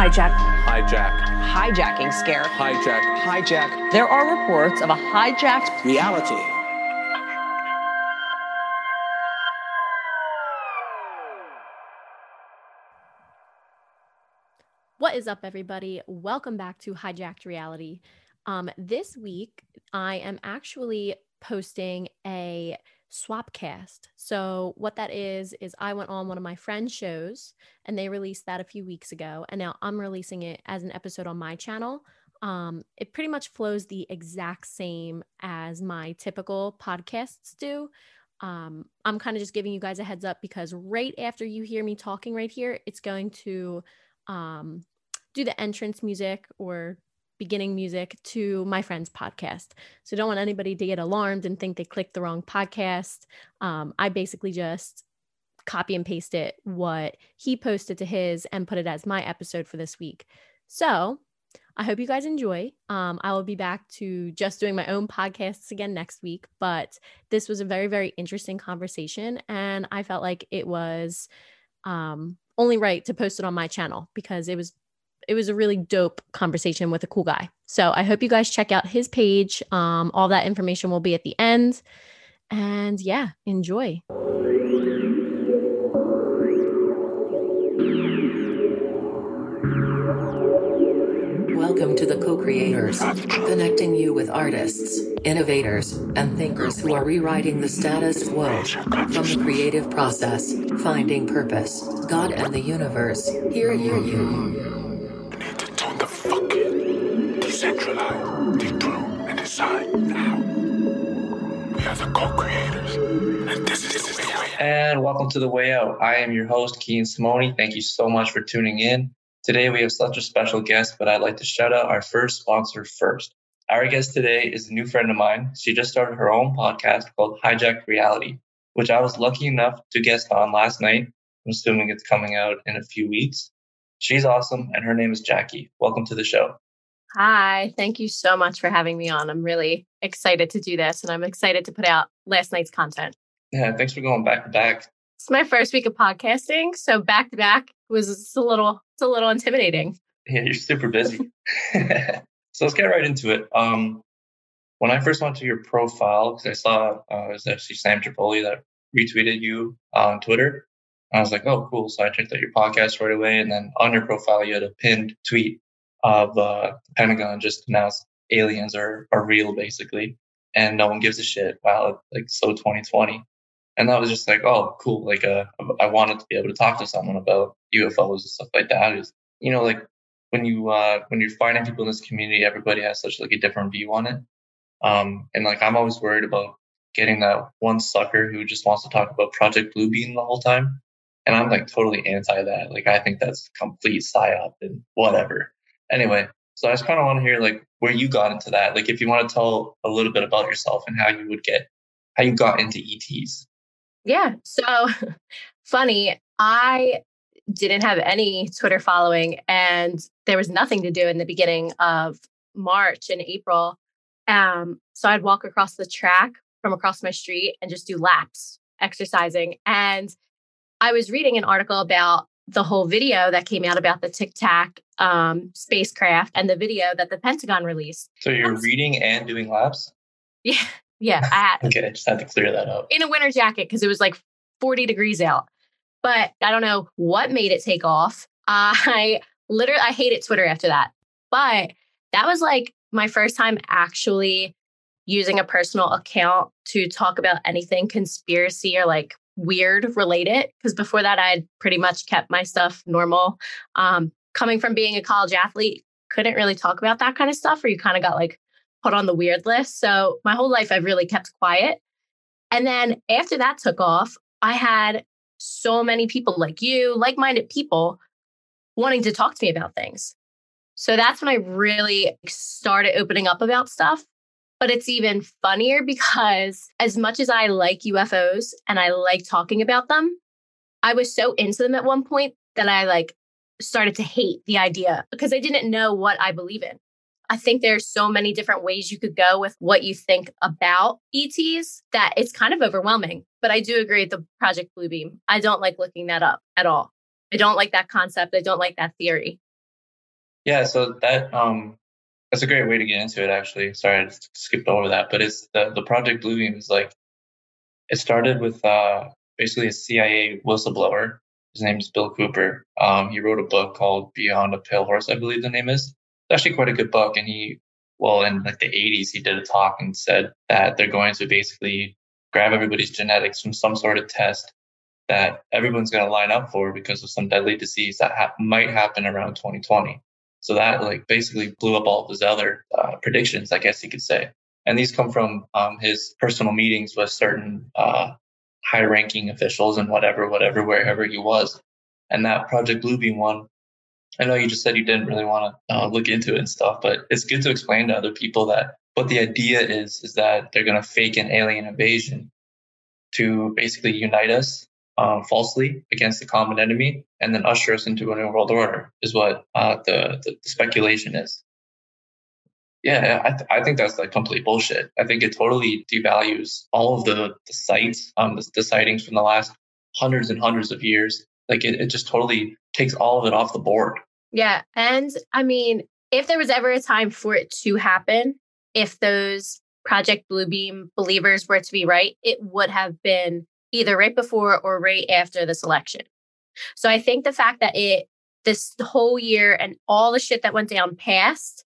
Hijack. Hijack. Hijacking scare. Hijack. Hijack. There are reports of a hijacked Reality. What is up, everybody? Welcome back to Hijacked Reality. Um, this week, I am actually posting a swapcast. So, what that is, is I went on one of my friends' shows and they released that a few weeks ago. And now I'm releasing it as an episode on my channel. Um, it pretty much flows the exact same as my typical podcasts do. Um, I'm kind of just giving you guys a heads up because right after you hear me talking right here, it's going to um, do the entrance music or beginning music to my friend's podcast. So don't want anybody to get alarmed and think they clicked the wrong podcast. Um, I basically just copy and paste it what he posted to his and put it as my episode for this week. So I hope you guys enjoy. Um, I will be back to just doing my own podcasts again next week, but this was a very, very interesting conversation. And I felt like it was um, only right to post it on my channel because it was it was a really dope conversation with a cool guy. So I hope you guys check out his page. Um, all that information will be at the end. And yeah, enjoy. Welcome to the co-creators, connecting you with artists, innovators, and thinkers who are rewriting the status quo. From the creative process, finding purpose, God and the universe, here you you. need to turn the fuck in. Decentralize, dethrone, and decide now. We are the co-creators, and this is the way out. And welcome to The Way Out. I am your host, Keon Simone. Thank you so much for tuning in. Today we have such a special guest, but I'd like to shout out our first sponsor first. Our guest today is a new friend of mine. She just started her own podcast called Hijack Reality, which I was lucky enough to guest on last night. I'm assuming it's coming out in a few weeks. She's awesome, and her name is Jackie. Welcome to the show. Hi, thank you so much for having me on. I'm really excited to do this and I'm excited to put out last night's content. Yeah, thanks for going back to back. It's my first week of podcasting, so back to back was just a little it's a little intimidating. Yeah, you're super busy. so let's get right into it. Um, when I first went to your profile, because I saw uh, it was actually Sam Tripoli that retweeted you on Twitter. I was like, oh, cool. So I checked out your podcast right away. And then on your profile, you had a pinned tweet of uh, the Pentagon just announced aliens are, are real, basically. And no one gives a shit. Wow, like so 2020. And that was just like, oh, cool. Like, uh, I wanted to be able to talk to someone about UFOs and stuff like that. Is you know, like when you uh, when you're finding people in this community, everybody has such like a different view on it. Um, and like I'm always worried about getting that one sucker who just wants to talk about Project Bluebeam the whole time. And I'm like totally anti that. Like I think that's complete psyop and whatever. Anyway, so I just kind of want to hear like where you got into that. Like if you want to tell a little bit about yourself and how you would get how you got into ETs. Yeah. So funny. I didn't have any Twitter following and there was nothing to do in the beginning of March and April. Um, so I'd walk across the track from across my street and just do laps exercising. And I was reading an article about the whole video that came out about the Tic Tac um, spacecraft and the video that the Pentagon released. So you're reading and doing labs? Yeah. Yeah. I had Okay, I just had to clear that up. in a winter jacket because it was like 40 degrees out. But I don't know what made it take off. I literally I hated Twitter after that. But that was like my first time actually using a personal account to talk about anything conspiracy or like weird related. Because before that, I had pretty much kept my stuff normal. Um, coming from being a college athlete, couldn't really talk about that kind of stuff, or you kind of got like put on the weird list. So my whole life, I've really kept quiet. And then after that took off, I had so many people like you, like minded people wanting to talk to me about things. So that's when I really started opening up about stuff. But it's even funnier because as much as I like UFOs and I like talking about them, I was so into them at one point that I like started to hate the idea because I didn't know what I believe in. I think there's so many different ways you could go with what you think about ETs that it's kind of overwhelming. But I do agree with the Project Bluebeam. I don't like looking that up at all. I don't like that concept. I don't like that theory. Yeah, so that um that's a great way to get into it actually. Sorry, I skipped over that. But it's the the Project Bluebeam is like it started with uh basically a CIA whistleblower. His name is Bill Cooper. Um, he wrote a book called Behold a Pale Horse, I believe the name is. It's actually quite a good book. And he, well, in like the 80s, he did a talk and said that they're going to basically grab everybody's genetics from some sort of test that everyone's going to line up for because of some deadly disease that ha- might happen around 2020. So that like basically blew up all of his other uh, predictions, I guess you could say. And these come from um, his personal meetings with certain uh, high ranking officials and whatever, whatever, wherever he was. And that Project Bluebeam one, I know you just said you didn't really want to uh, look into it and stuff, but it's good to explain to other people that what the idea is, is that they're going to fake an alien invasion to basically unite us um, falsely against the common enemy and then usher us into a new world order is what uh, the, the, the speculation is. Yeah, I, th- I think that's like complete bullshit. I think it totally devalues all of the, the sites, um, the, the sightings from the last hundreds and hundreds of years. Like it, it just totally takes all of it off the board. Yeah. And I mean, if there was ever a time for it to happen, if those Project Bluebeam believers were to be right, it would have been either right before or right after this election. So I think the fact that it, this whole year and all the shit that went down past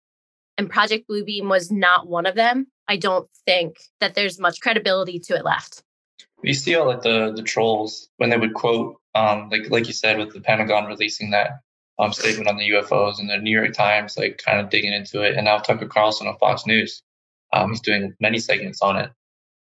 and Project Bluebeam was not one of them, I don't think that there's much credibility to it left. You see all like the the trolls when they would quote, um, like like you said, with the Pentagon releasing that um, statement on the UFOs and the New York Times like kind of digging into it, and now Tucker Carlson on Fox News, um, he's doing many segments on it.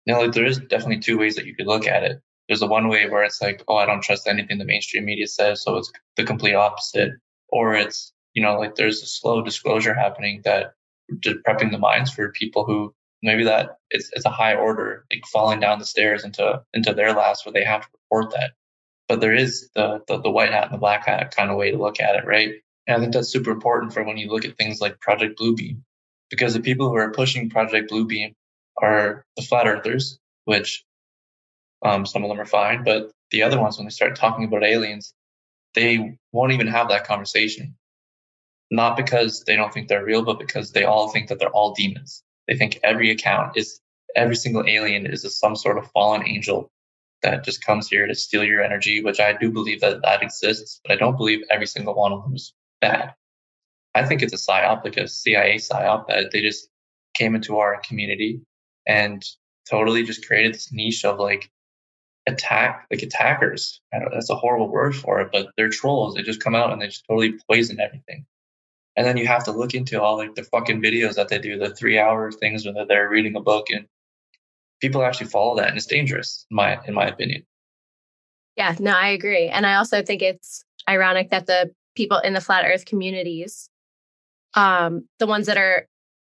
Know, like there is definitely two ways that you could look at it. There's the one way where it's like, oh, I don't trust anything the mainstream media says, so it's the complete opposite, or it's you know, like there's a slow disclosure happening that prepping the minds for people who maybe that it's, it's a high order, like falling down the stairs into into their lives where they have to report that. But there is the, the, the white hat and the black hat kind of way to look at it, right? And I think that's super important for when you look at things like Project Bluebeam, because the people who are pushing Project Bluebeam are the flat earthers, which um, some of them are fine, but the other ones, when they start talking about aliens, they won't even have that conversation not because they don't think they're real, but because they all think that they're all demons. They think every account is every single alien is a, some sort of fallen angel that just comes here to steal your energy, which I do believe that that exists, but I don't believe every single one of them is bad. I think it's a psyop, like a CIA psyop that they just came into our community and totally just created this niche of like attack, like attackers. that's a horrible word for it, but they're trolls. They just come out and they just totally poison everything. And then you have to look into all like the fucking videos that they do, the three hour things when they're reading a book and people actually follow that and it's dangerous in my in my opinion. Yeah, no, I agree. And I also think it's ironic that the people in the flat earth communities, um, the ones that are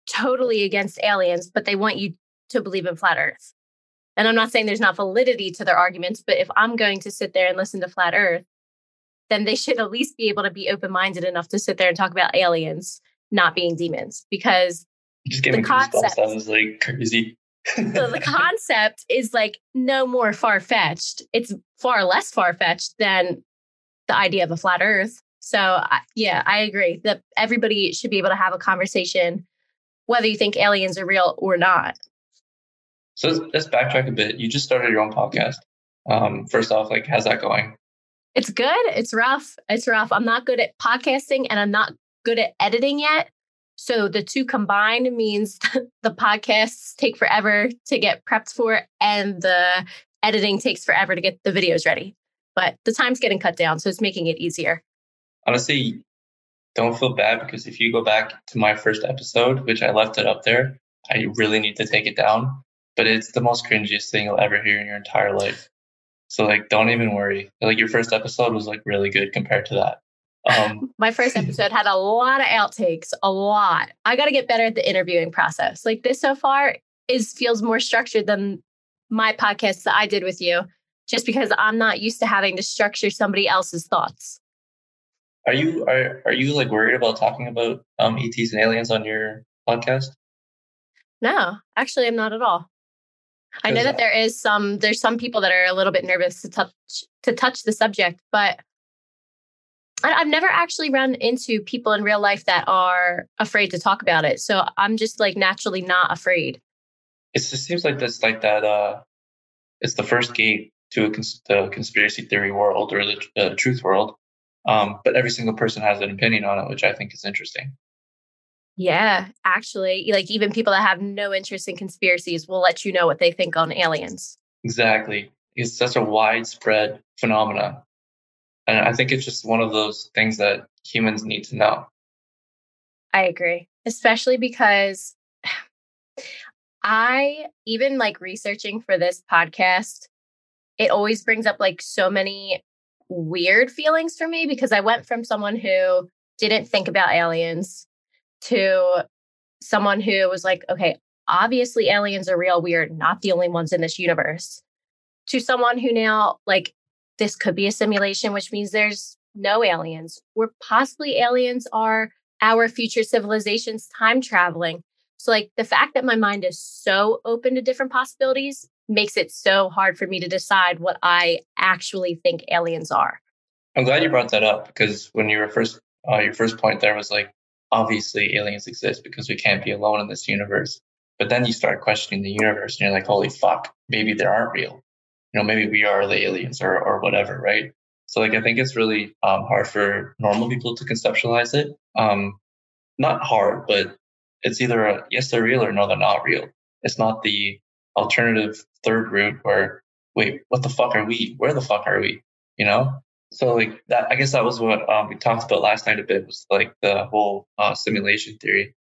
totally against aliens, but they want you to believe in flat earth. And I'm not saying there's not validity to their arguments, but if I'm going to sit there and listen to flat earth, then they should at least be able to be open minded enough to sit there and talk about aliens not being demons because just the concept was like crazy. so the concept is like no more far fetched. It's far less far fetched than the idea of a flat Earth. So yeah, I agree that everybody should be able to have a conversation, whether you think aliens are real or not. So let's, let's backtrack a bit. You just started your own podcast. Um, first off, like how's that going? It's good. It's rough. It's rough. I'm not good at podcasting and I'm not good at editing yet. So the two combined means the podcasts take forever to get prepped for and the editing takes forever to get the videos ready. But the time's getting cut down, so it's making it easier. Honestly, don't feel bad because if you go back to my first episode, which I left it up there, I really need to take it down. But it's the most cringiest thing you'll ever hear in your entire life. So like, don't even worry. Like your first episode was like really good compared to that. Um, My first episode had a lot of outtakes, a lot. I got to get better at the interviewing process. Like this so far is feels more structured than my podcast that I did with you, just because I'm not used to having to structure somebody else's thoughts. Are you are are you like worried about talking about um, ETs and aliens on your podcast? No, actually, I'm not at all. I know that there is some there's some people that are a little bit nervous to touch to touch the subject, but I- I've never actually run into people in real life that are afraid to talk about it. So I'm just like naturally not afraid. It just seems like this, like that. Uh, it's the first gate to a cons- the conspiracy theory world or the uh, truth world. Um, but every single person has an opinion on it, which I think is interesting. Yeah, actually, like even people that have no interest in conspiracies will let you know what they think on aliens. Exactly. It's such a widespread phenomenon. And I think it's just one of those things that humans need to know. I agree, especially because I even like researching for this podcast, it always brings up like so many weird feelings for me because I went from someone who didn't think about aliens to someone who was like, okay, obviously aliens are real. We are not the only ones in this universe. To someone who now, like, this could be a simulation, which means there's no aliens, or possibly aliens are our future civilizations time traveling. So, like, the fact that my mind is so open to different possibilities makes it so hard for me to decide what I actually think aliens are. I'm glad you brought that up because when you were first, uh, your first point there was like, obviously aliens exist because we can't be alone in this universe. But then you start questioning the universe and you're like, holy fuck, maybe they aren't real. You know, maybe we are the aliens or, or whatever, right? So like, I think it's really um, hard for normal people to conceptualize it. Um, not hard, but it's either a, yes, they're real or no, they're not real. It's not the alternative third route where, wait, what the fuck are we? Where the fuck are we? You know? So like that, I guess that was what um, we talked about last night a bit was like the whole uh, simulation theory.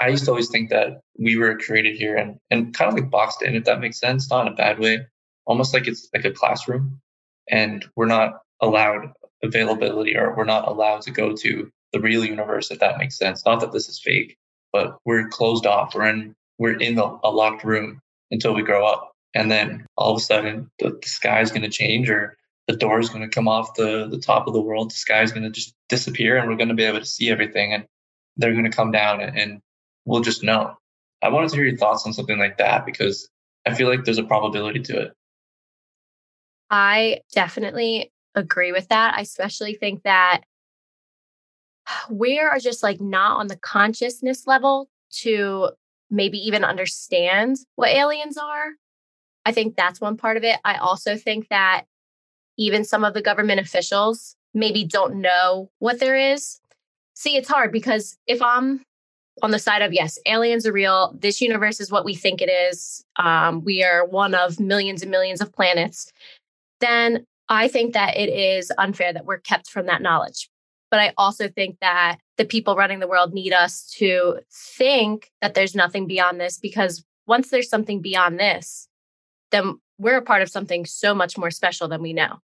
I used to always think that we were created here and, and kind of like boxed in, if that makes sense, not in a bad way, almost like it's like a classroom and we're not allowed availability or we're not allowed to go to the real universe, if that makes sense. Not that this is fake, but we're closed off. We're in, we're in a, locked room until we grow up. And then all of a sudden the, the sky is going to change or the door is going to come off the, the top of the world. The sky is going to just disappear and we're going to be able to see everything. And they're going to come down and, and we'll just know. I wanted to hear your thoughts on something like that because I feel like there's a probability to it. I definitely agree with that. I especially think that we are just like not on the consciousness level to maybe even understand what aliens are. I think that's one part of it. I also think that even some of the government officials maybe don't know what there is. See, it's hard because if I'm on the side of yes, aliens are real, this universe is what we think it is, um, we are one of millions and millions of planets, then I think that it is unfair that we're kept from that knowledge. But I also think that the people running the world need us to think that there's nothing beyond this because once there's something beyond this, then we're a part of something so much more special than we know.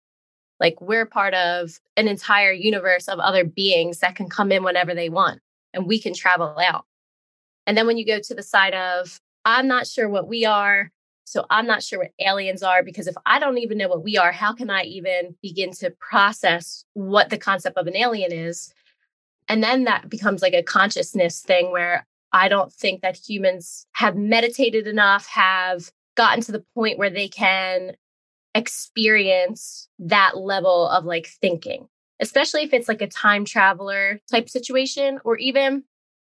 Like we're part of an entire universe of other beings that can come in whenever they want and we can travel out. And then when you go to the side of, I'm not sure what we are, so I'm not sure what aliens are because if I don't even know what we are, how can I even begin to process what the concept of an alien is? And then that becomes like a consciousness thing where I don't think that humans have meditated enough, have gotten to the point where they can experience that level of like thinking, especially if it's like a time traveler type situation, or even,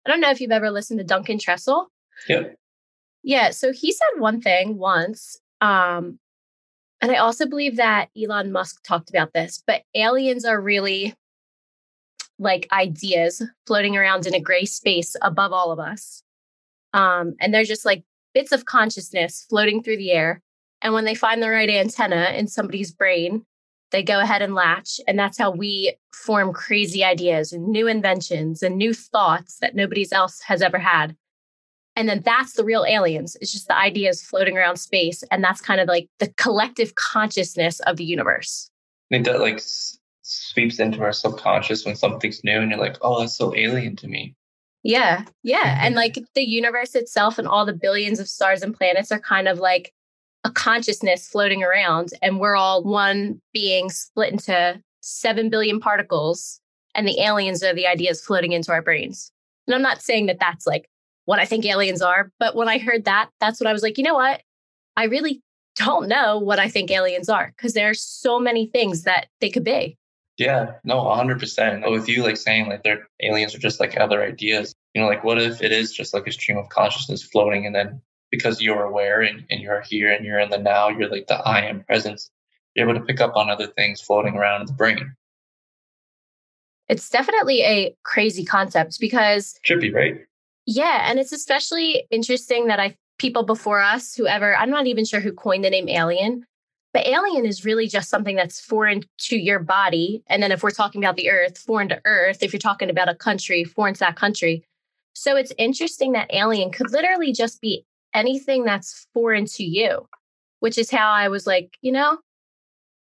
I don't know if you've ever listened to Duncan Trussell. Yeah. Yeah. So he said one thing once. Um, and I also believe that Elon Musk talked about this, but aliens are really like ideas floating around in a gray space above all of us. Um, and they're just like bits of consciousness floating through the air. And when they find the right antenna in somebody's brain, they go ahead and latch. And that's how we form crazy ideas and new inventions and new thoughts that nobody else has ever had. And then that's the real aliens. It's just the ideas floating around space. And that's kind of like the collective consciousness of the universe. I think that like sweeps into our subconscious when something's new and you're like, oh, that's so alien to me. Yeah. Yeah. And like the universe itself and all the billions of stars and planets are kind of like a consciousness floating around. And we're all one being split into 7 billion particles. And the aliens are the ideas floating into our brains. And I'm not saying that that's like what I think aliens are. But when I heard that, that's what I was like, you know what? I really don't know what I think aliens are because there are so many things that they could be. Yeah, no, 100%. With you like saying like they're aliens are just like other ideas, you know, like what if it is just like a stream of consciousness floating and then because you're aware and, and you're here and you're in the now, you're like the I am presence, you're able to pick up on other things floating around in the brain. It's definitely a crazy concept because trippy, right? Yeah, and it's especially interesting that I people before us, whoever, I'm not even sure who coined the name alien, but alien is really just something that's foreign to your body. And then if we're talking about the earth, foreign to earth, if you're talking about a country, foreign to that country. So it's interesting that alien could literally just be anything that's foreign to you, which is how I was like, you know,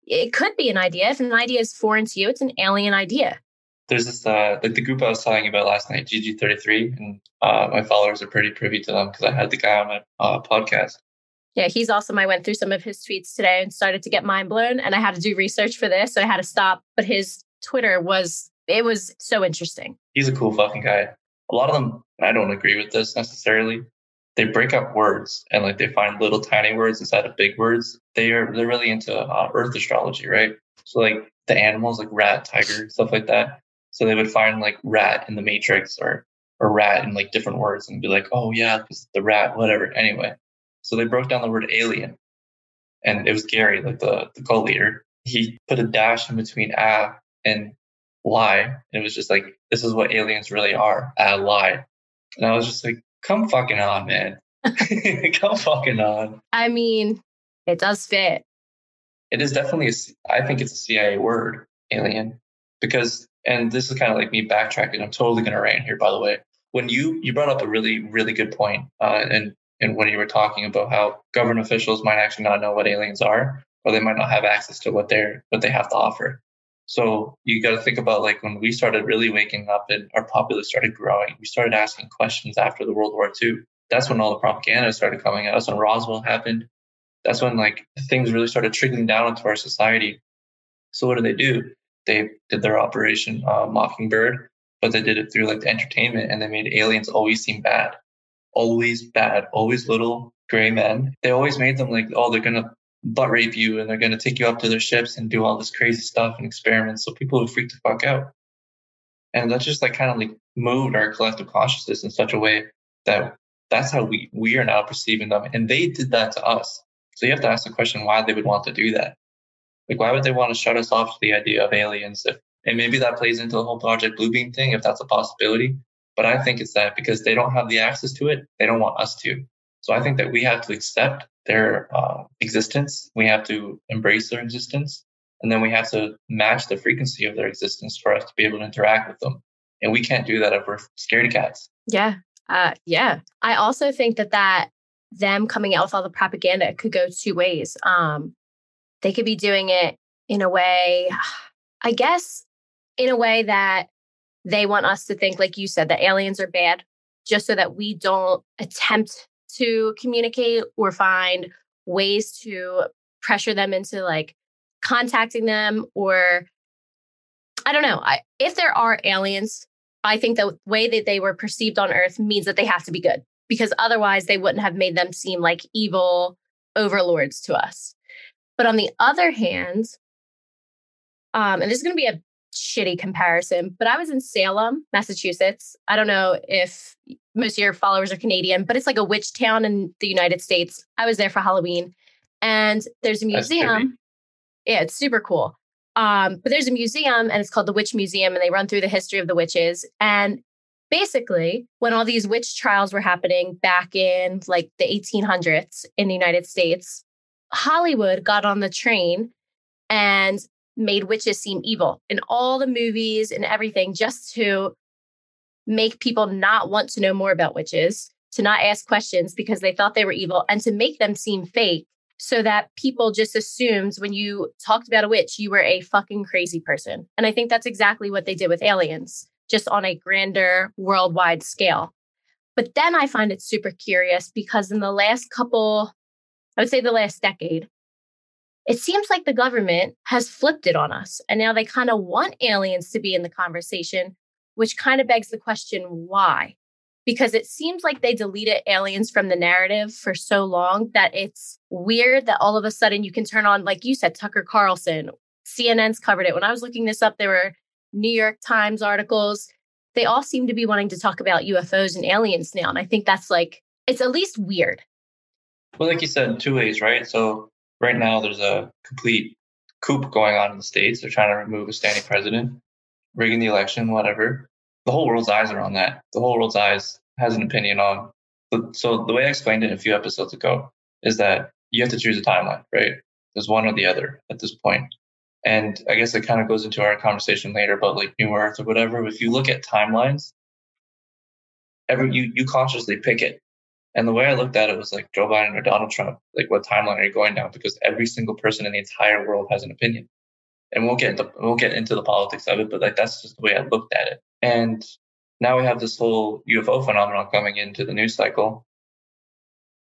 it could be an idea. If an idea is foreign to you, it's an alien idea. There's this, uh, like the group I was telling you about last night, GG33, and uh, my followers are pretty privy to them because I had the guy on my uh, podcast. Yeah, he's awesome. I went through some of his tweets today and started to get mind blown, and I had to do research for this, so I had to stop. But his Twitter was it was so interesting. He's a cool fucking guy. A lot of them, I don't agree with this necessarily, they break up words and like they find little tiny words inside of big words. They are they're really into uh, Earth astrology, right? So like the animals like rat, tiger, stuff like that. So they would find like rat in the matrix or or rat in like different words and be like, oh yeah, because the rat, whatever. Anyway, so they broke down the word alien, and it was Gary, like the the cult leader. He put a dash in between a and lie, and it was just like this is what aliens really are, a lie. And I was just like, come fucking on, man. come fucking on. I mean, it does fit. It is definitely, a, I think it's a CIA word, alien, because, and this is kind of like me backtracking. I'm totally going to rant here, by the way. When you, you brought up a really, really good point, uh, and, and when you were talking about how government officials might actually not know what aliens are, or they might not have access to what they're, what they have to offer. So you got to think about like when we started really waking up and our populace started growing, we started asking questions after the World War II. That's when all the propaganda started coming out. That's when Roswell happened. That's when like things really started trickling down into our society. So what did they do? They did their Operation uh, Mockingbird, but they did it through like the entertainment, and they made aliens always seem bad, always bad, always little gray men. They always made them like, oh, they're gonna butt rape you and they're going to take you up to their ships and do all this crazy stuff and experiments. So people would freak the fuck out. And that's just like kind of like moved our collective consciousness in such a way that that's how we, we are now perceiving them. And they did that to us. So you have to ask the question why they would want to do that. Like, why would they want to shut us off to the idea of aliens? If, and maybe that plays into the whole Project Bluebeam thing, if that's a possibility. But I think it's that because they don't have the access to it, they don't want us to. So I think that we have to accept their uh, existence. We have to embrace their existence. And then we have to match the frequency of their existence for us to be able to interact with them. And we can't do that if we're scaredy cats. Yeah. Uh, yeah. I also think that that them coming out with all the propaganda could go two ways. Um, they could be doing it in a way, I guess, in a way that they want us to think, like you said, that aliens are bad, just so that we don't attempt to communicate or find ways to pressure them into like contacting them or I don't know. I, if there are aliens, I think the way that they were perceived on Earth means that they have to be good because otherwise they wouldn't have made them seem like evil overlords to us. But on the other hand, um, and this is going to be a shitty comparison, but I was in Salem, Massachusetts. I don't know if most of your followers are Canadian, but it's like a witch town in the United States. I was there for Halloween and there's a museum. Yeah, it's super cool. Um, but there's a museum and it's called the Witch Museum and they run through the history of the witches. And basically, when all these witch trials were happening back in like the 1800s in the United States, Hollywood got on the train and made witches seem evil in all the movies and everything just to make people not want to know more about witches, to not ask questions because they thought they were evil, and to make them seem fake so that people just assumed when you talked about a witch, you were a fucking crazy person. And I think that's exactly what they did with aliens, just on a grander worldwide scale. But then I find it super curious because in the last couple, I would say the last decade, it seems like the government has flipped it on us. And now they kind of want aliens to be in the conversation, which kind of begs the question why? Because it seems like they deleted aliens from the narrative for so long that it's weird that all of a sudden you can turn on, like you said, Tucker Carlson, CNN's covered it. When I was looking this up, there were New York Times articles. They all seem to be wanting to talk about UFOs and aliens now. And I think that's like, it's at least weird. Well, like you said, two ways, right? So right now there's a complete coup going on in the States. They're trying to remove a standing president, rigging the election, whatever. The whole world's eyes are on that. The whole world's eyes has an opinion on. So the way I explained it a few episodes ago is that you have to choose a timeline, right? There's one or the other at this point. And I guess it kind of goes into our conversation later about like New Earth or whatever. If you look at timelines, every you you consciously pick it. And the way I looked at it was like Joe Biden or Donald Trump, like what timeline are you going down? Because every single person in the entire world has an opinion. And we'll get into we'll get into the politics of it, but like that's just the way I looked at it. And now we have this whole UFO phenomenon coming into the news cycle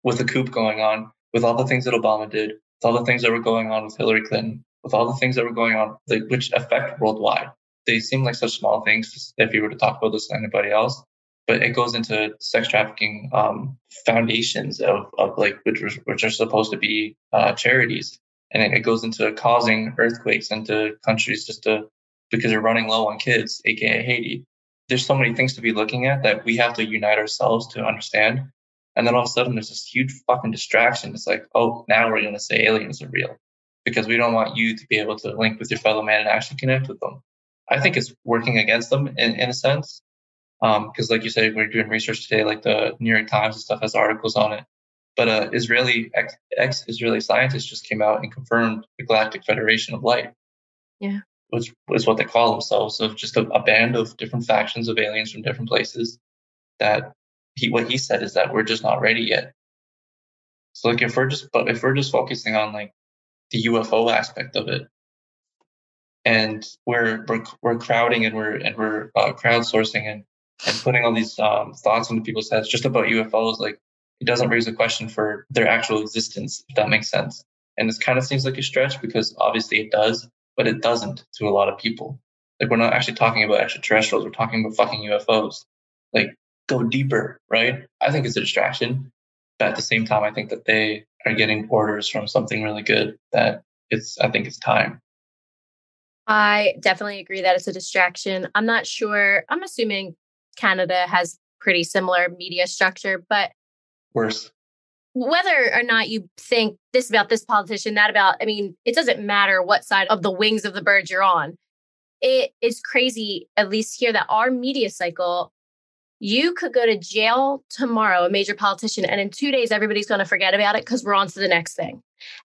with the coup going on, with all the things that Obama did, with all the things that were going on with Hillary Clinton, with all the things that were going on, which affect worldwide. They seem like such small things if you were to talk about this to anybody else, but it goes into sex trafficking um, foundations of, of like which which are supposed to be uh, charities, and it goes into causing earthquakes into countries just to because they're running low on kids, aka Haiti. There's so many things to be looking at that we have to unite ourselves to understand. And then all of a sudden, there's this huge fucking distraction. It's like, oh, now we're going to say aliens are real because we don't want you to be able to link with your fellow man and actually connect with them. I think it's working against them in, in a sense because, um, like you said, we're doing research today, like the New York Times and stuff has articles on it. But uh, Israeli ex Israeli scientists just came out and confirmed the Galactic Federation of Light. Yeah, which is what they call themselves. of just a, a band of different factions of aliens from different places. That he what he said is that we're just not ready yet. So like if we're just but if we're just focusing on like the UFO aspect of it, and we're we're, we're crowding and we're and we're uh, crowdsourcing and and putting all these um, thoughts into people's heads just about UFOs, like it doesn't raise a question for their actual existence, if that makes sense. And this kind of seems like a stretch because obviously it does, but it doesn't to a lot of people. Like we're not actually talking about extraterrestrials, we're talking about fucking UFOs. Like go deeper, right? I think it's a distraction. But at the same time, I think that they are getting orders from something really good that it's I think it's time. I definitely agree that it's a distraction. I'm not sure. I'm assuming Canada has pretty similar media structure, but worse. Whether or not you think this about this politician, that about, I mean, it doesn't matter what side of the wings of the bird you're on. It is crazy, at least here, that our media cycle, you could go to jail tomorrow, a major politician, and in two days, everybody's going to forget about it because we're on to the next thing.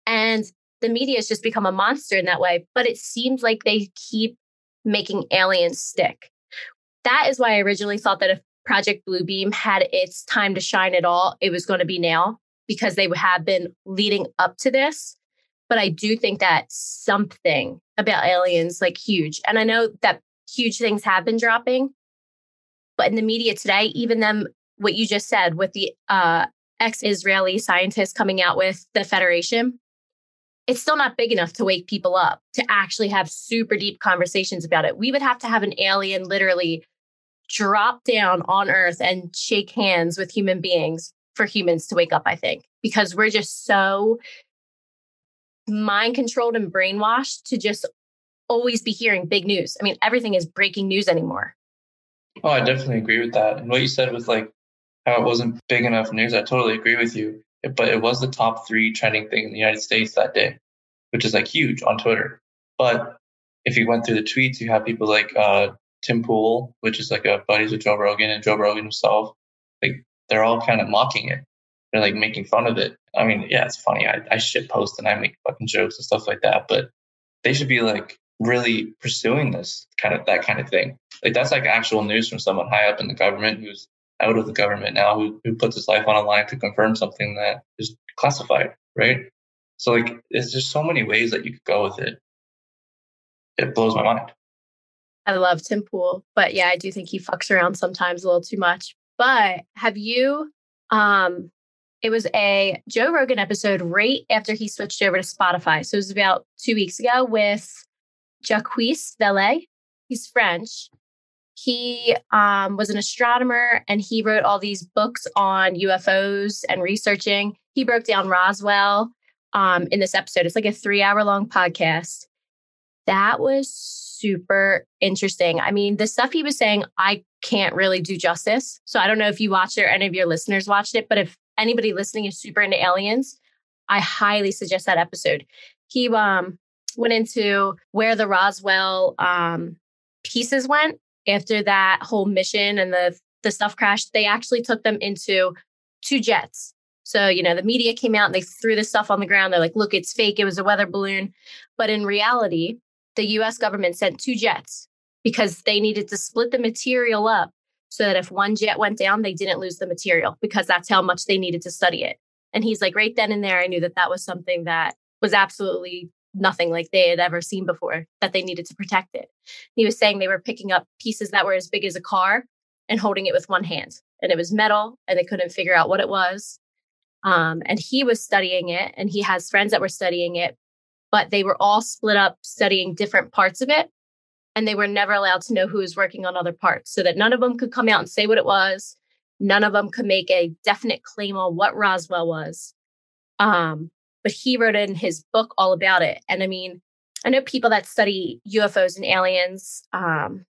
And the media has just become a monster in that way. But it seems like they keep making aliens stick that is why I originally thought that if Project Bluebeam had its time to shine at all, it was going to be now because they have been leading up to this. But I do think that something about aliens, like huge, and I know that huge things have been dropping, but in the media today, even them, what you just said with the uh, ex Israeli scientists coming out with the Federation, it's still not big enough to wake people up to actually have super deep conversations about it. We would have to have an alien literally drop down on earth and shake hands with human beings for humans to wake up, I think, because we're just so mind controlled and brainwashed to just always be hearing big news. I mean, everything is breaking news anymore. Oh, I definitely agree with that. And what you said with like how it wasn't big enough news, I totally agree with you. But it was the top three trending thing in the United States that day, which is like huge on Twitter. But if you went through the tweets, you have people like uh, Tim Pool, which is like a buddies with Joe Rogan and Joe Rogan himself, like they're all kind of mocking it. They're like making fun of it. I mean, yeah, it's funny. I, I shit post and I make fucking jokes and stuff like that, but they should be like really pursuing this kind of that kind of thing. Like that's like actual news from someone high up in the government who's out of the government now who, who puts his life on a line to confirm something that is classified, right? So like there's just so many ways that you could go with it. It blows my mind. I love Tim Pool, but yeah, I do think he fucks around sometimes a little too much. But have you um it was a Joe Rogan episode right after he switched over to Spotify. So it was about two weeks ago with Jacques Vallée. He's French. He um, was an astronomer and he wrote all these books on UFOs and researching. He broke down Roswell um, in this episode. It's like a three hour long podcast That was super interesting. I mean, the stuff he was saying, I can't really do justice. So I don't know if you watched it or any of your listeners watched it, but if anybody listening is super into aliens, I highly suggest that episode. He um, went into where the Roswell um, pieces went after that whole mission and the the stuff crashed. They actually took them into two jets. So, you know, the media came out and they threw the stuff on the ground. They're like, look, it's fake. It was a weather balloon. But in reality, the US government sent two jets because they needed to split the material up so that if one jet went down, they didn't lose the material because that's how much they needed to study it. And he's like, right then and there, I knew that that was something that was absolutely nothing like they had ever seen before, that they needed to protect it. He was saying they were picking up pieces that were as big as a car and holding it with one hand. And it was metal and they couldn't figure out what it was. Um, and he was studying it and he has friends that were studying it, but they were all split up studying different parts of it. And they were never allowed to know who was working on other parts so that none of them could come out and say what it was. None of them could make a definite claim on what Roswell was. Um, but he wrote in his book all about it. And I mean, I know people that study UFOs and aliens, um,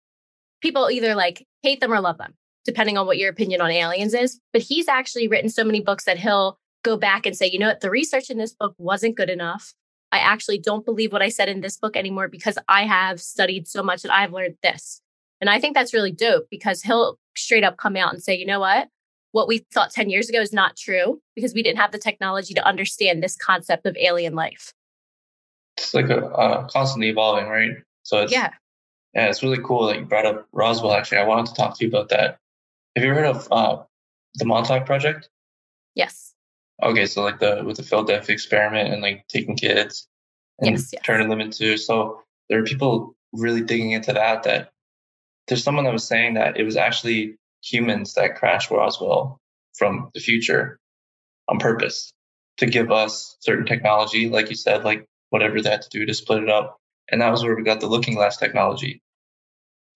people either like hate them or love them, depending on what your opinion on aliens is. But he's actually written so many books that he'll go back and say, you know what, the research in this book wasn't good enough. I actually don't believe what I said in this book anymore because I have studied so much and I've learned this. And I think that's really dope because he'll straight up come out and say, you know what? What we thought 10 years ago is not true because we didn't have the technology to understand this concept of alien life. It's like a uh, constantly evolving, right? So it's, yeah. Yeah, it's really cool that you brought up Roswell. Actually, I wanted to talk to you about that. Have you ever heard of uh, the Montauk Project? Yes. Okay, so like the with the Philadelphia experiment and like taking kids and Yes, yes. turning them into so there are people really digging into that that there's someone that was saying that it was actually humans that crashed Roswell from the future on purpose to give us certain technology, like you said, like whatever they had to do to split it up. And that was where we got the looking glass technology.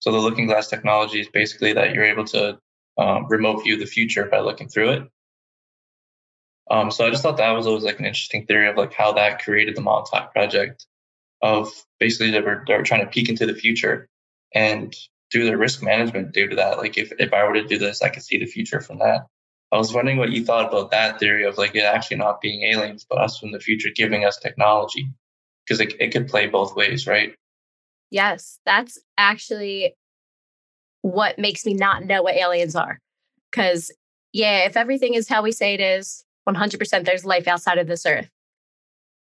So the looking glass technology is basically that you're able to um, remote view the future by looking through it. Um, so I just thought that was always like an interesting theory of like how that created the Montauk project of basically they were, they were trying to peek into the future and do their risk management due to that. Like if, if I were to do this, I could see the future from that. I was wondering what you thought about that theory of like it actually not being aliens, but us from the future giving us technology because it, it could play both ways, right? Yes, that's actually what makes me not know what aliens are. Because, yeah, if everything is how we say it is, 100% there's life outside of this earth.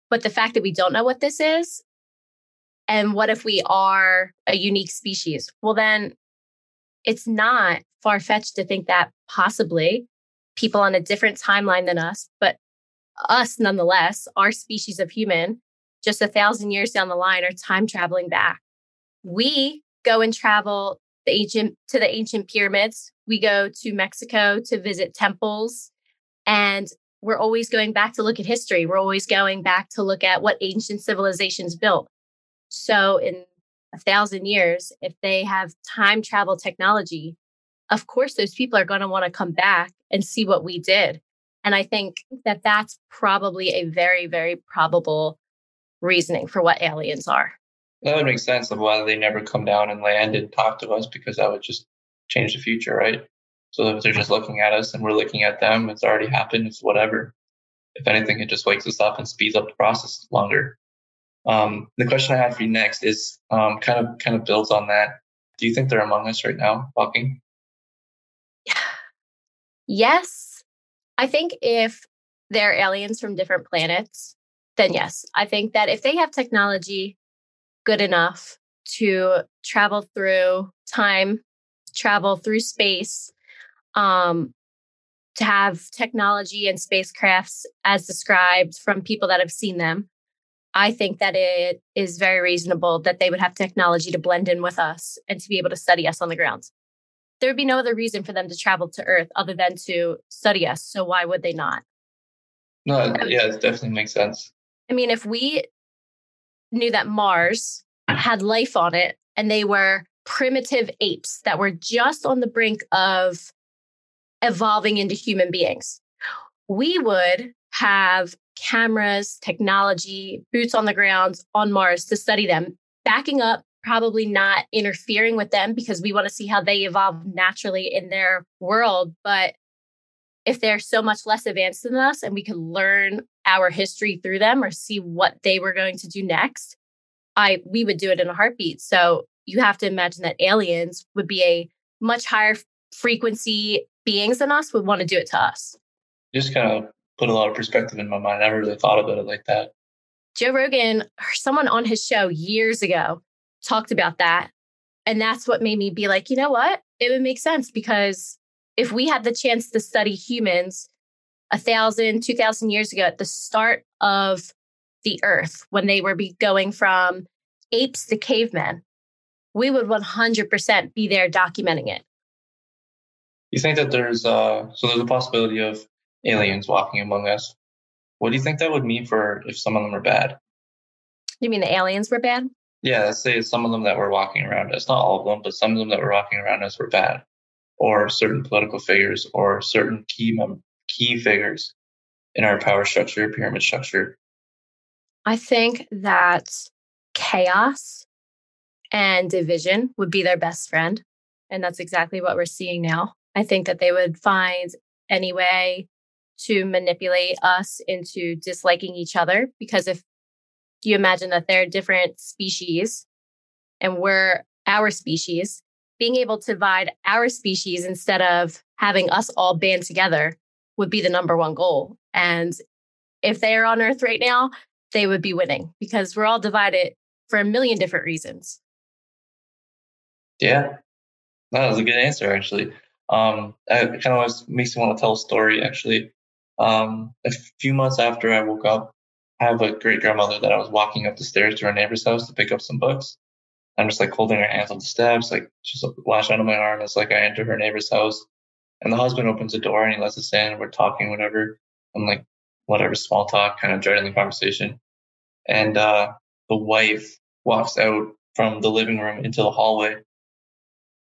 But the fact that we don't know what this is, and what if we are a unique species? Well, then it's not far fetched to think that possibly people on a different timeline than us, but us nonetheless, our species of human, just a thousand years down the line, are time traveling back. We go and travel the ancient to the ancient pyramids. We go to Mexico to visit temples, and we're always going back to look at history. We're always going back to look at what ancient civilizations built. So, in a thousand years, if they have time travel technology, of course, those people are going to want to come back and see what we did. And I think that that's probably a very, very probable reasoning for what aliens are. That would make sense of why they never come down and land and talk to us because that would just change the future, right? So if they're just looking at us and we're looking at them, it's already happened, it's whatever. If anything, it just wakes us up and speeds up the process longer. Um, the question I have for you next is um, kind of kind of builds on that. Do you think they're among us right now, walking? Yes. I think if they're aliens from different planets, then yes. I think that if they have technology good enough to travel through time, travel through space, um, to have technology and spacecrafts as described from people that have seen them, I think that it is very reasonable that they would have technology to blend in with us and to be able to study us on the ground. There would be no other reason for them to travel to Earth other than to study us. So why would they not? No, yeah, it definitely makes sense. I mean, if we knew that Mars had life on it and they were primitive apes that were just on the brink of evolving into human beings, we would have cameras, technology, boots on the ground on Mars to study them backing up, probably not interfering with them because we want to see how they evolve naturally in their world. But if they're so much less advanced than us and we could learn our history through them or see what they were going to do next, I we would do it in a heartbeat. So you have to imagine that aliens would be a much higher frequency beings than us would want to do it to us. Just kind of put a lot of perspective in my mind. I never really thought about it like that. Joe Rogan, someone on his show years ago, talked about that. And that's what made me be like, you know what? It would make sense because if we had the chance to study humans a thousand, two thousand years ago at the start of the earth, when they were be going from apes to cavemen, we would 100% be there documenting it. You think that there's uh so there's a possibility of aliens walking among us. What do you think that would mean for if some of them are bad? You mean the aliens were bad? Yeah, let's say some of them that were walking around us, not all of them, but some of them that were walking around us were bad, or certain political figures, or certain key mem- key figures in our power structure, pyramid structure. I think that chaos and division would be their best friend. And that's exactly what we're seeing now. I think that they would find any way to manipulate us into disliking each other. Because if you imagine that they're different species and we're our species, being able to divide our species instead of having us all band together would be the number one goal. And if they are on Earth right now, they would be winning because we're all divided for a million different reasons. Yeah, that was a good answer, actually. Um, it kind of makes me want to tell a story, actually. Um, a few months after I woke up, I have a great grandmother that I was walking up the stairs to her neighbor's house to pick up some books. I'm just like holding her hands on the steps, like she's lashed onto my arm as like I enter her neighbor's house. And the husband opens the door and he lets us in. We're talking, whatever. I'm like, whatever, small talk, kind of joining the conversation. And uh, the wife walks out from the living room into the hallway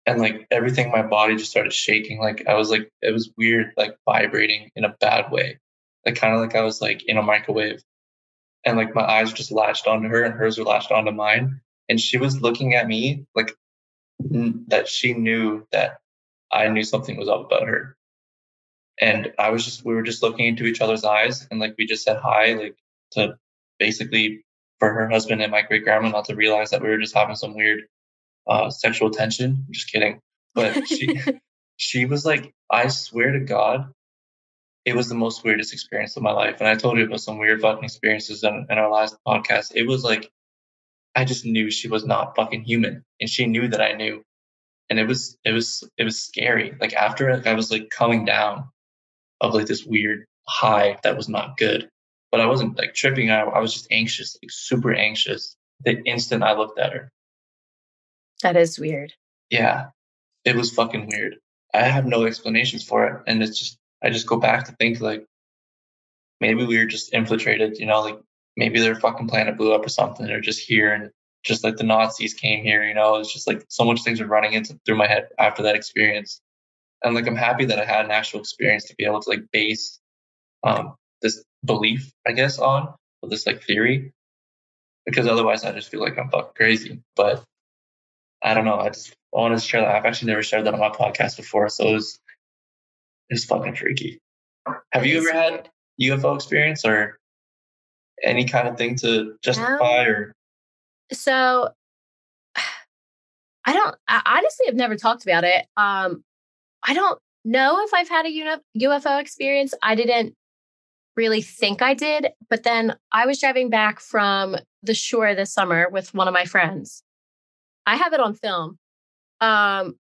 and like everything my body just started shaking like i was like it was weird like vibrating in a bad way like kind of like i was like in a microwave. And like my eyes just latched onto her and hers were latched onto mine. And she was looking at me like n- that she knew that i knew something was up about her. And i was just we were just looking into each other's eyes and like we just said hi like to basically for her husband and my great grandma not to realize that we were just having some weird uh, sexual tension. I'm just kidding. But she she was like, I swear to God, it was the most weirdest experience of my life. And I told you about some weird fucking experiences in, in our last podcast. It was like I just knew she was not fucking human, and she knew that I knew. And it was it was it was scary. Like after like, I was like coming down of like this weird high that was not good. But I wasn't like tripping. I, I was just anxious, like super anxious. The instant I looked at her, that is weird. Yeah, it was fucking weird. I have no explanations for it. And it's just, I just go back to think like maybe we were just infiltrated, you know, like maybe their fucking planet blew up or something. They're just here and just like the Nazis came here, you know, it's just like so much things are running into through my head after that experience. And like I'm happy that I had an actual experience to be able to like base um, this belief, I guess, on or this like theory. Because otherwise I just feel like I'm fucking crazy. But I don't know. I just wanted to share that. I've actually never shared that on my podcast before, so it was it's fucking freaky. Have you ever had UFO experience or any kind of thing to justify no. or? So I don't. I honestly have never talked about it. Um, I don't know if I've had a UFO experience. I didn't really think I did, but then I was driving back from the shore this summer with one of my friends I have it on film. Um,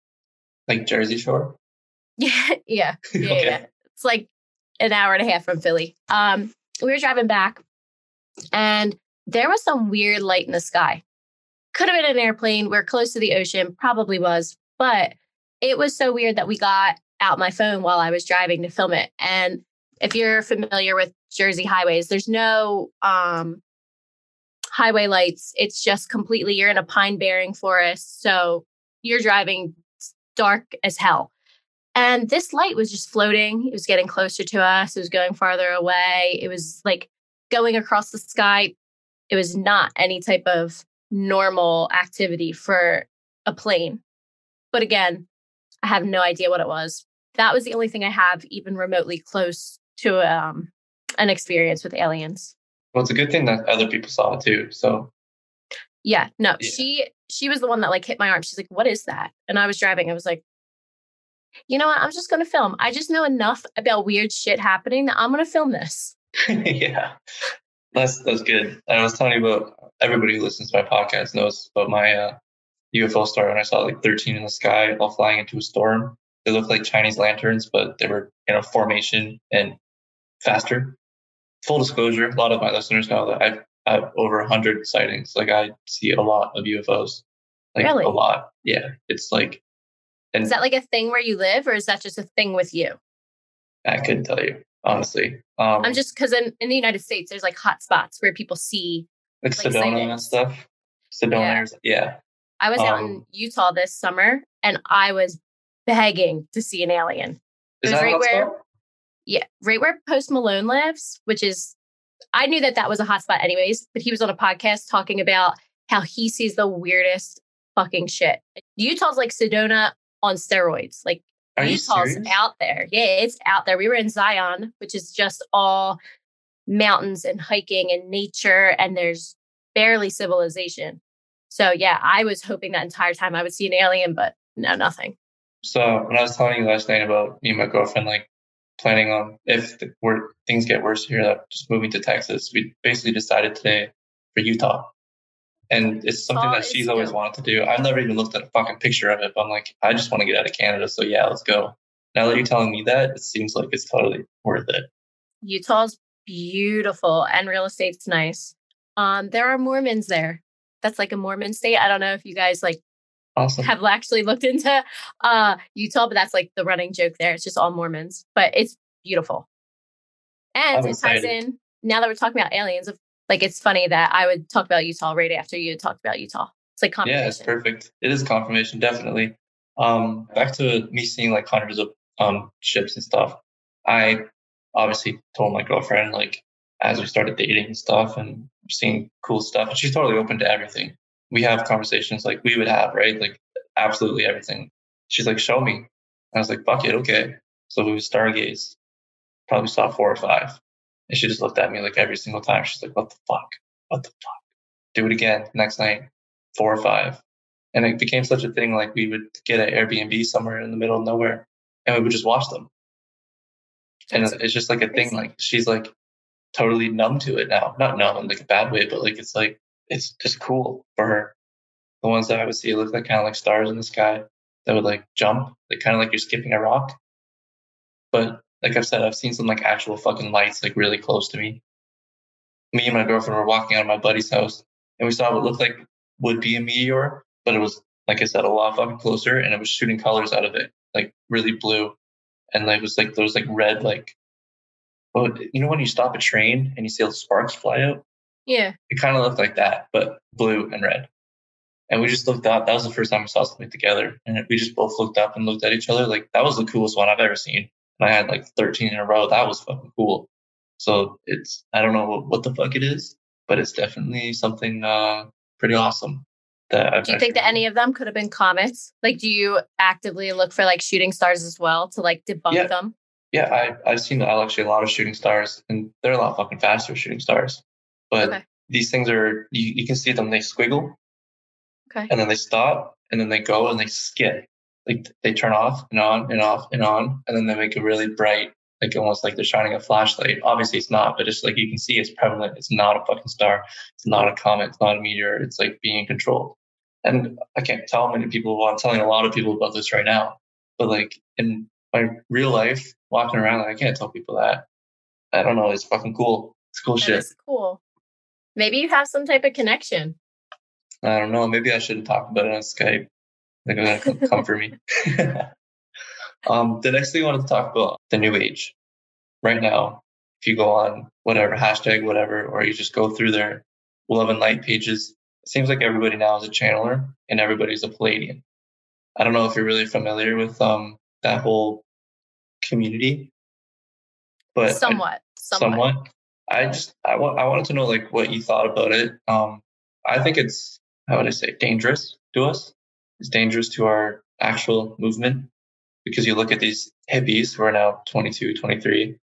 like Jersey Shore. Yeah, yeah, yeah, okay. yeah. It's like an hour and a half from Philly. Um, we were driving back, and there was some weird light in the sky. Could have been an airplane. We're close to the ocean, probably was, but it was so weird that we got out my phone while I was driving to film it. And if you're familiar with Jersey highways, there's no um highway lights. It's just completely, you're in a pine barren forest. So you're driving dark as hell. And this light was just floating. It was getting closer to us. It was going farther away. It was like going across the sky. It was not any type of normal activity for a plane. But again, I have no idea what it was. That was the only thing I have even remotely close to um, an experience with aliens. Well, it's a good thing that other people saw it too. So Yeah, no, Yeah. she she was the one that like hit my arm. She's like, "What is that?" And I was driving. I was like, "You know what? I'm just going to film. I just know enough about weird shit happening that I'm going to film this." yeah, that's that's good. And I was telling you about everybody who listens to my podcast knows about my uh, UFO story when I saw like 13 in the sky all flying into a storm. They looked like Chinese lanterns, but they were in a formation and faster. Full disclosure, a lot of my listeners know that I've, I have over 100 sightings. Like I see a lot of UFOs. Like Really? a lot. Yeah. It's like, and Is that like a thing where you live, or is that just a thing with you? I couldn't tell you, honestly. Um, I'm just because in, in the United States, there's like hot spots where people see. like like Sedona and stuff. Sedona, Yeah. Yeah. I was out in Um, Utah this summer, and I was begging to see an alien. Is It was that right where- spot? Yeah, right where Post Malone lives, which is, I knew that that was a hot spot anyways, but he was on a podcast talking about how he sees the weirdest fucking shit. Utah's like Sedona on steroids. Like Are Utah's out there. Yeah, it's out there. We were in Zion, which is just all mountains and hiking and nature, and there's barely civilization. So yeah, I was hoping that entire time I would see an alien, but no, nothing. So when I was telling you last night about me and my girlfriend, like planning on if the, where things get worse here, that just moving to Texas, we basically decided today for Utah. And it's something Utah that she's always dope. wanted to do. I've never even looked at a fucking picture of it, but I'm like, I just want to get out of Canada. So yeah, let's go. Now that you're telling me that, it seems like it's totally worth it. Utah's beautiful and real estate's nice. Um, there are Mormons there. That's like a Mormon state. I don't know if you guys like Awesome. have actually looked into uh Utah, but that's like the running joke there. It's just all Mormons, but it's beautiful. And I'm it ties in now that we're talking about aliens. Of like it's funny that I would talk about Utah right after you talked about Utah. It's like confirmation. Yeah, it's perfect. It is confirmation, definitely. Um, back to me seeing like hundreds of um ships and stuff. I obviously told my girlfriend like as we started dating and stuff and seeing cool stuff, and she's totally open to everything. We have conversations like we would have, right? Like absolutely everything. She's like, "Show me." I was like, "Fuck it, okay." So we would stargaze. Probably saw four or five, and she just looked at me like every single time. She's like, "What the fuck? What the fuck?" Do it again next night four or five. And it became such a thing like we would get an Airbnb somewhere in the middle of nowhere and we would just watch them. And it's just like a thing, like she's like totally numb to it now. Not numb in like a bad way, but like it's like it's just cool for her. The ones that I would see look like kind of like stars in the sky that would like jump, like kind of like you're skipping a rock. But like I've said, I've seen some like actual fucking lights like really close to me. Me and my girlfriend were walking out of my buddy's house and we saw what looked like would be a meteor, but it was like I said, a lot fucking closer, and it was shooting colors out of it, like really blue, and like, it was like was like red, like, well, you know when you stop a train and you see all the sparks fly out, yeah. it kind of looked like that, but blue and red. And we just looked up. That was the first time we saw something together, and we just both looked up and looked at each other. Like that was the coolest one I've ever seen. And I had like 13 in a row. That was fucking cool. So it's I don't know what the fuck it is, but it's definitely something uh pretty awesome. That I've Do you think that any of them could have been comets? Like, do you actively look for like shooting stars as well to like debunk Yeah. them? Yeah, I, I've seen actually a lot of shooting stars, and they're a lot fucking faster shooting stars. But Okay. these things are, you, you can see them, they squiggle, Okay. and then they stop, and then they go and they skip. Like they turn off and on and off and on, and then they make it really bright, like almost like they're shining a flashlight. Obviously, it's not, but it's like you can see it's prevalent. It's not a fucking star. It's not a comet. It's not a meteor. It's like being controlled. And I can't tell many people. Well, I'm telling a lot of people about this right now. But like in my real life, walking around, like, I can't tell people that. I don't know. It's fucking cool. It's cool That shit. is cool. Maybe you have some type of connection. I don't know. Maybe I shouldn't talk about it on Skype. They're gonna come, come for me. um, the next thing I wanted to talk about the new age. Right now, if you go on whatever hashtag whatever, or you just go through their love and light pages, it seems like everybody now is a channeler and everybody's a Pleiadian. I don't know if you're really familiar with um that whole community, but I- somewhat, somewhat. I just I want I wanted to know like what you thought about it. Um, I think it's how would I say, dangerous to us. It's dangerous to our actual movement because you look at these hippies who are now 22, 23,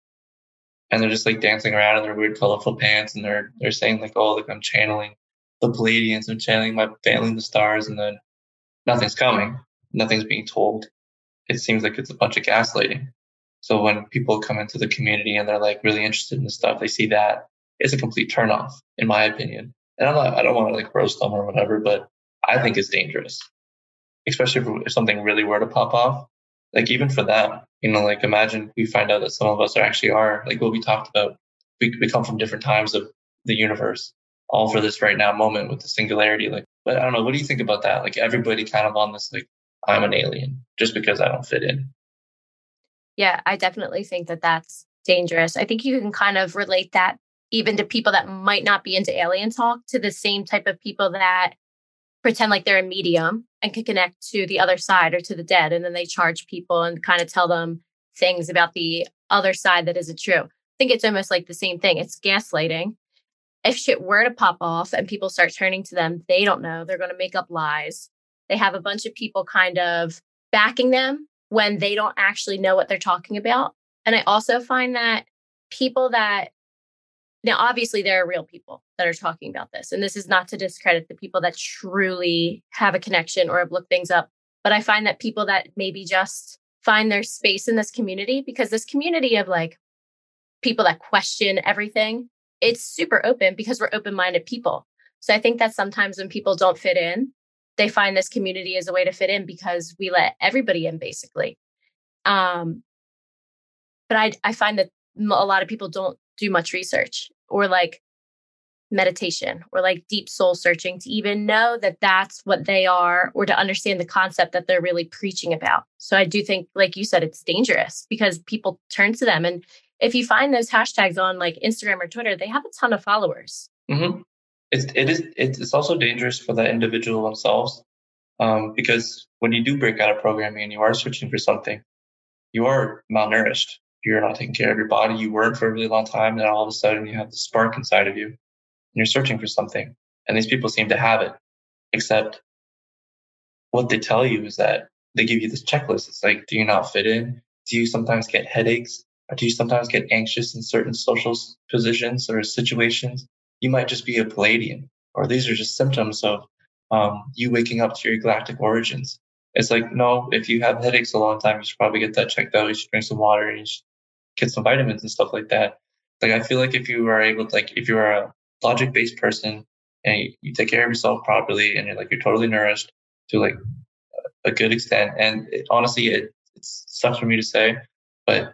and they're just like dancing around in their weird colorful pants and they're they're saying like, oh, like I'm channeling the Pleiadians, I'm channeling my family the stars, and then nothing's coming, nothing's being told. It seems like it's a bunch of gaslighting. So when people come into the community and they're like really interested in the stuff, they see that it's a complete turnoff, in my opinion. And I'm not, I don't want to like roast them or whatever, but I think it's dangerous, especially if, if something really were to pop off. Like even for them, you know, like imagine we find out that some of us are actually are like what we talked about. We, we come from different times of the universe, all for this right now moment with the singularity. Like, but I don't know. What do you think about that? Like everybody kind of on this like I'm an alien just because I don't fit in. Yeah, I definitely think that that's dangerous. I think you can kind of relate that even to people that might not be into alien talk to the same type of people that pretend like they're a medium and can connect to the other side or to the dead. And then they charge people and kind of tell them things about the other side that isn't true. I think it's almost like the same thing. It's gaslighting. If shit were to pop off and people start turning to them, they don't know. They're going to make up lies. They have a bunch of people kind of backing them when they don't actually know what they're talking about. And I also find that people that now obviously there are real people that are talking about this and this is not to discredit the people that truly have a connection or have looked things up but i find that people that maybe just find their space in this community because this community of like people that question everything it's super open because we're open-minded people so i think that sometimes when people don't fit in they find this community as a way to fit in because we let everybody in basically um but i i find that a lot of people don't do much research or like meditation or like deep soul searching to even know that that's what they are or to understand the concept that they're really preaching about. So I do think, like you said, it's dangerous because people turn to them. And if you find those hashtags on like Instagram or Twitter, they have a ton of followers. Mm-hmm. It's, it is, it's also dangerous for the individual themselves um, because when you do break out of programming and you are searching for something, you are malnourished you're not taking care of your body. You work for a really long time, and all of a sudden you have the spark inside of you, and you're searching for something. And these people seem to have it, except what they tell you is that they give you this checklist. It's like, do you not fit in? Do you sometimes get headaches? Or do you sometimes get anxious in certain social positions or situations? You might just be a Pleiadian, or these are just symptoms of um, you waking up to your galactic origins. It's like, no, if you have headaches a long time, you should probably get that checked out. You should drink some water and you should get some vitamins and stuff like that. Like I feel like if you are able to, like if you're a logic based person and you, you, take care of yourself properly and you're like you're totally nourished to like a good extent. And it, honestly, it, it sucks for me to say, but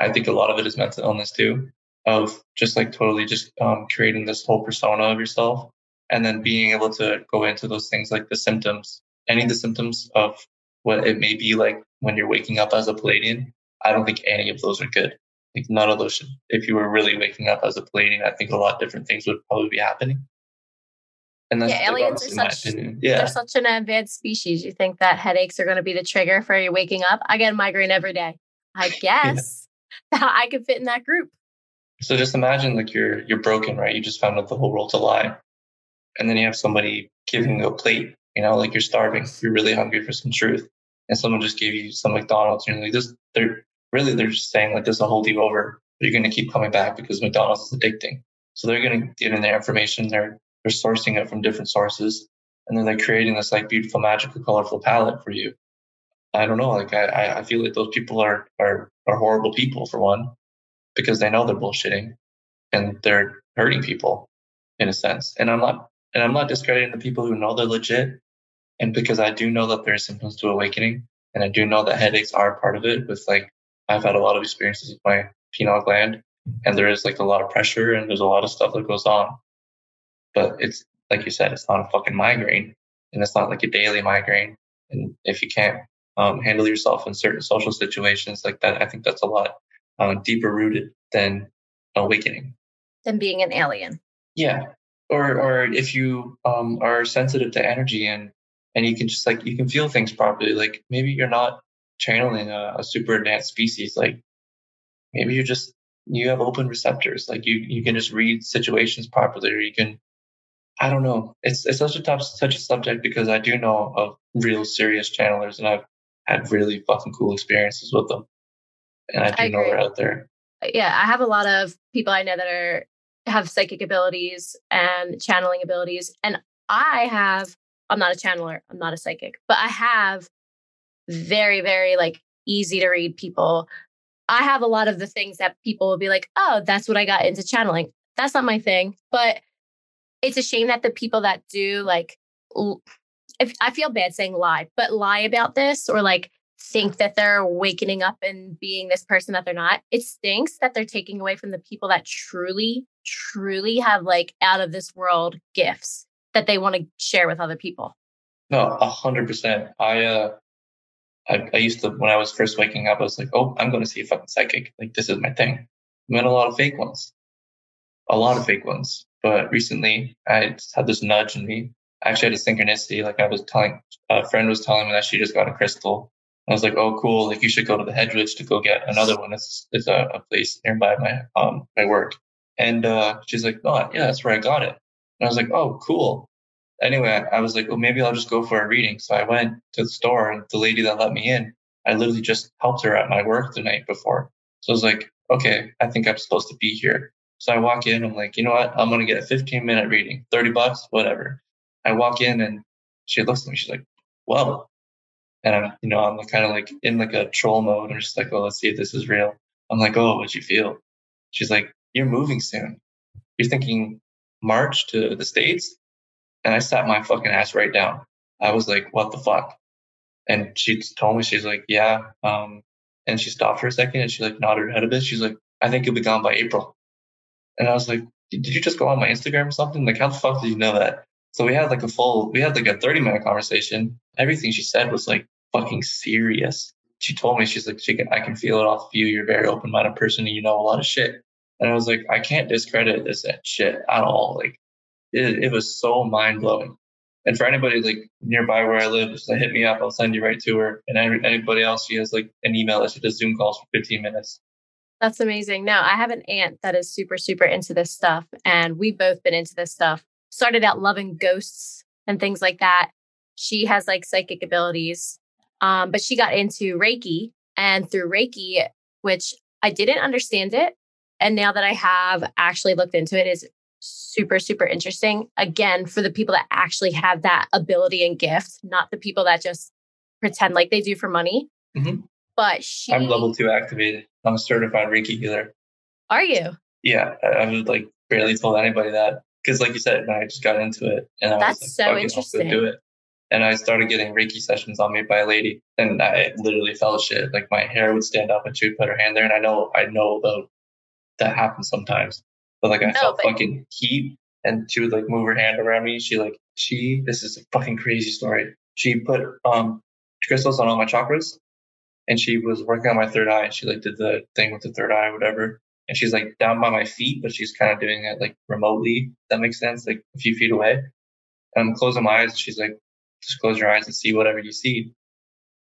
I think a lot of it is mental illness too, of just like totally just um, creating this whole persona of yourself and then being able to go into those things like the symptoms, any of the symptoms of what it may be like when you're waking up as a Pleiadian I don't think any of those are good. Like none of those should. If you were really waking up as a Pleiadian, I think a lot of different things would probably be happening. And that's yeah, aliens are such yeah. they're such an advanced species. You think that headaches are going to be the trigger for you waking up? I get a migraine every day. I guess yeah. I could fit in that group. So just imagine like you're you're broken, right? You just found out the whole world's a lie, and then you have somebody giving you a plate. You know, like you're starving, you're really hungry for some truth, and someone just gave you some McDonald's. And you're like, this, they're really they're just saying like this will hold you over. But you're going to keep coming back because McDonald's is addicting. So they're going to get in their information. They're they're sourcing it from different sources, and then they're creating this like beautiful, magical, colorful palette for you. I don't know. Like I I feel like those people are are are horrible people for one, because they know they're bullshitting, and they're hurting people in a sense. And I'm not and I'm not discrediting the people who know they're legit. And because I do know that there are symptoms to awakening, and I do know that headaches are part of it with like I've had a lot of experiences with my pineal gland, and there is like a lot of pressure and there's a lot of stuff that goes on. But it's like you said, it's not a fucking migraine, and it's not like a daily migraine. And if you can't um, handle yourself in certain social situations like that, I think that's a lot uh, deeper rooted than awakening. Than being an alien. Yeah, or or if you um, are sensitive to energy and and you can just like you can feel things properly, like maybe you're not channeling a, a super advanced species, like maybe you're just you have open receptors, like you you can just read situations properly, or you can I don't know. It's it's such a tough such a subject because I do know of real serious channelers and I've had really fucking cool experiences with them. And I do I know agree. out there. Uh, yeah, I have a lot of people I know that are have psychic abilities and channeling abilities, and I have. I'm not a channeler. I'm not a psychic, but I have very, very like easy to read people. I have a lot of the things that people will be like, "Oh, that's what I got into channeling." That's not my thing, but it's a shame that the people that do like, if I feel bad saying lie, but lie about this or like think that they're wakening up and being this person that they're not. It stinks that they're taking away from the people that truly, truly have like out of this world gifts that they want to share with other people. No, a hundred percent. I uh I, I used to when I was first waking up, I was like, oh, I'm gonna see a fucking psychic. Like this is my thing. I met a lot of fake ones. A lot of fake ones. But recently I had this nudge in me. I actually had a synchronicity. Like I was telling a friend was telling me that she just got a crystal. I was like, oh cool, like you should go to the Hedgewood to go get another one. It's it's a, a place nearby my um my work. And uh she's like, Oh yeah, that's where I got it. And I was like, Oh, cool anyway, I was like, well, maybe I'll just go for a reading. So I went to the store and the lady that let me in, I literally just helped her at my work the night before. So I was like, okay, I think I'm supposed to be here. So I walk in, I'm like, you know what? I'm going to get a 15 minute reading, 30 bucks, whatever. I walk in and she looks at me. She's like, whoa. And I'm, you know, I'm kind of like in like a troll mode. I'm just like, oh, let's see if this is real. I'm like, oh, what'd you feel? She's like, you're moving soon. You're thinking March to the States? And I sat my fucking ass right down. I was like, what the fuck? And she told me, she's like, yeah. Um, and she stopped for a second and she like nodded her head a bit. She's like, I think you'll be gone by April. And I was like, did you just go on my Instagram or something? Like, how the fuck did you know that? So we had like a full, we had like a 30 minute conversation. Everything she said was like fucking serious. She told me, she's like, she can, I can feel it off of you. You're a very open minded person and you know a lot of shit. And I was like, I can't discredit this shit at all. Like, it, it was so mind blowing. And for anybody like nearby where I live, just like, hit me up. I'll send you right to her. And any, anybody else, she has like an email that she does Zoom calls for 15 minutes. That's amazing. No, I have an aunt that is super, super into this stuff. And we've both been into this stuff. Started out loving ghosts and things like that. She has like psychic abilities. Um, but she got into Reiki. And through Reiki, which I didn't understand it. And now that I have actually looked into it, is super, super interesting. Again, for the people that actually have that ability and gift, not the people that just pretend like they do for money. Mhm. But she, I'm level two activated. I'm a certified Reiki healer. are you? Yeah, I, I would like barely told anybody that because, like you said, I just got into it and I That's was so like, "Fuck it, I'll go interesting. do it. And I started getting Reiki sessions on me by a lady, and I literally felt shit. Like my hair would stand up, and she would put her hand there, and I know, I know about that happens sometimes. But like I No, felt but- fucking heat, and she would like move her hand around me. She like she. This is a fucking crazy story. She put um crystals on all my chakras, and she was working on my third eye. She like did the thing with the third eye whatever. And she's like down by my feet, but she's kind of doing it like remotely. That makes sense, like a few feet away. And I'm closing my eyes. And she's like, just close your eyes and see whatever you see.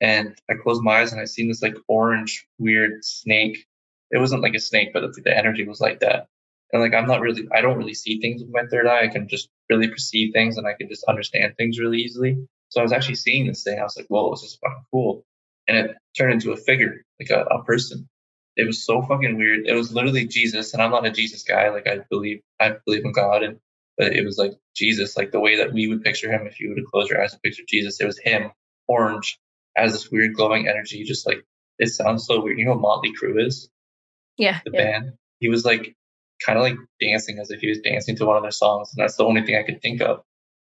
And I closed my eyes and I seen this like orange weird snake. It wasn't like a snake, but the energy was like that. And like I'm not really, I don't really see things with my third eye. I can just really perceive things and I can just understand things really easily. So I was actually seeing this thing. I was like, whoa, this is fucking cool. And it turned into a figure, like a, a person. It was so fucking weird. It was literally Jesus, and I'm not a Jesus guy. Like I believe, I believe in God, and but it was like Jesus, like the way that we would picture him. If you were to close your eyes and picture Jesus, it was him, orange, as this weird glowing energy. Just like it sounds so weird. You know what Motley Crue is? Yeah. the yeah. band. He was like kind of like dancing as if he was dancing to one of their songs, and that's the only thing I could think of.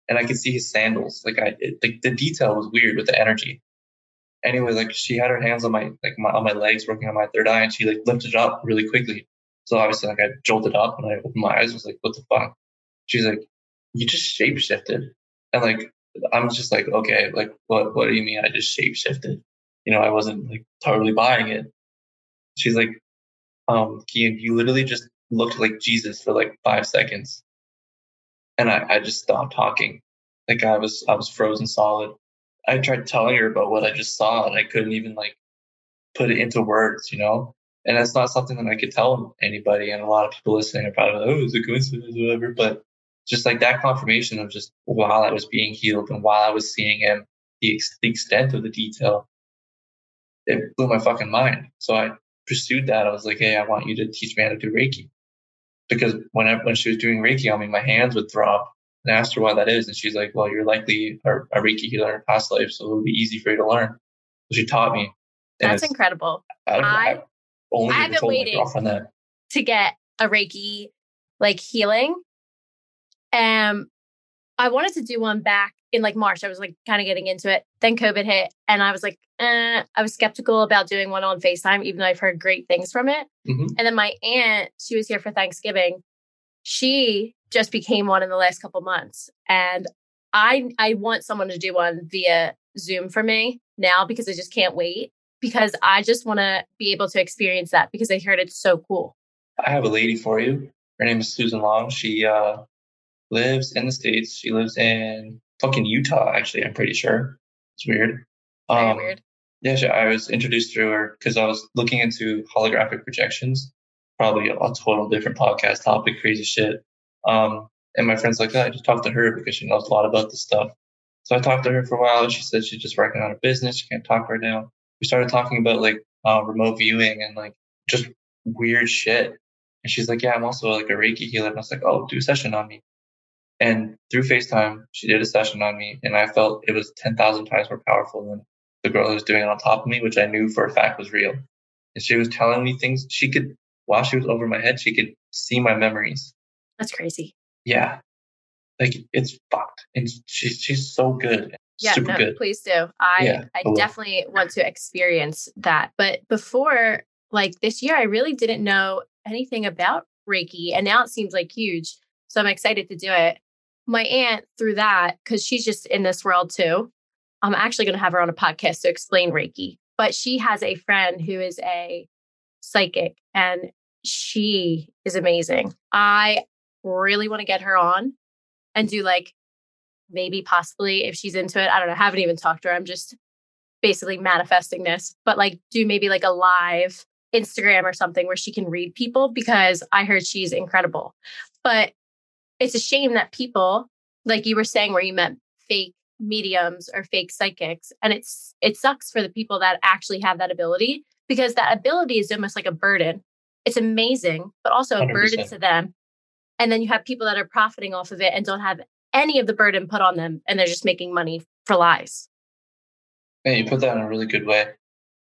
And I could see his sandals. Like I, it, like the detail was weird with the energy. Anyway, like she had her hands on my like my, on my legs, working on my third eye, and she like lifted it up really quickly. So obviously, like I jolted up and I opened my eyes. And was like, what the fuck? She's like, you just shape shifted, and like I'm just like, okay, like what? What do you mean? I just shape shifted? You know, I wasn't like totally buying it. She's like, um, Keon, you literally just looked like Jesus for like five seconds. And I, I just stopped talking. Like I was I was frozen solid. I tried telling her about what I just saw and I couldn't even like put it into words, you know? And that's not something that I could tell anybody. And a lot of people listening are probably like, oh, it's a coincidence whatever. But just like that confirmation of just while I was being healed and while I was seeing him, the, ex- the extent of the detail, it blew my fucking mind. So I pursued that. I was like, hey, I want you to teach me how to do Reiki. Because when I, when she was doing Reiki on me, my hands would throb. And I asked her why that is, and she's like, "Well, you're likely a, a Reiki healer in a past life, so it'll be easy for you to learn." So she taught me. And That's incredible. I, I, I, only I haven't told waited. my girlfriend that. to get a Reiki like healing. Um, I wanted to do one back in like March. I was like kind of getting into it. Then COVID hit, and I was like, eh, I was skeptical about doing one on FaceTime, even though I've heard great things from it. Mhm. And then my aunt, she was here for Thanksgiving. She just became one in the last couple months, and I I want someone to do one via Zoom for me now because I just can't wait because I just want to be able to experience that because I heard it's so cool. I have a lady for you. Her name is Susan Long. She uh, lives in the states. She lives in fucking Utah. Actually, I'm pretty sure. It's weird. Very Um, weird. Yeah, she, I was introduced through her because I was looking into holographic projections. Probably a, a total different podcast topic, crazy shit. Um, and my friend's like, oh, I just talked to her because she knows a lot about this stuff. So I talked to her for a while. And she said she's just working on a business. She can't talk right now. We started talking about like uh, remote viewing and like just weird shit. And she's like, Yeah, I'm also like a Reiki healer. And I was like, Oh, do a session on me. And through FaceTime, she did a session on me. And I felt it was 10,000 times more powerful than the girl who was doing it on top of me, which I knew for a fact was real. And she was telling me things she could, while she was over my head, she could see my memories. That's crazy. Yeah. Like it's fucked. And she's, she's so good. Yeah, Super no, good. please do. I Yeah, I I definitely want to experience that. But before like this year, I really didn't know anything about Reiki, and now it seems like huge. So I'm excited to do it. My aunt through that because she's just in this world too. I'm actually going to have her on a podcast to explain Reiki. But she has a friend who is a psychic, and she is amazing. I really want to get her on and do like maybe possibly if she's into it. I don't know. I haven't even talked to her. I'm just basically manifesting this, but like do maybe like a live Instagram or something where she can read people because I heard she's incredible. But it's a shame that people, like you were saying, where you met fake mediums or fake psychics, and it's it sucks for the people that actually have that ability because that ability is almost like a burden. It's amazing, but also a burden 100%. to them. And then you have people that are profiting off of it and don't have any of the burden put on them and they're just making money for lies. Yeah, you put that in a really good way.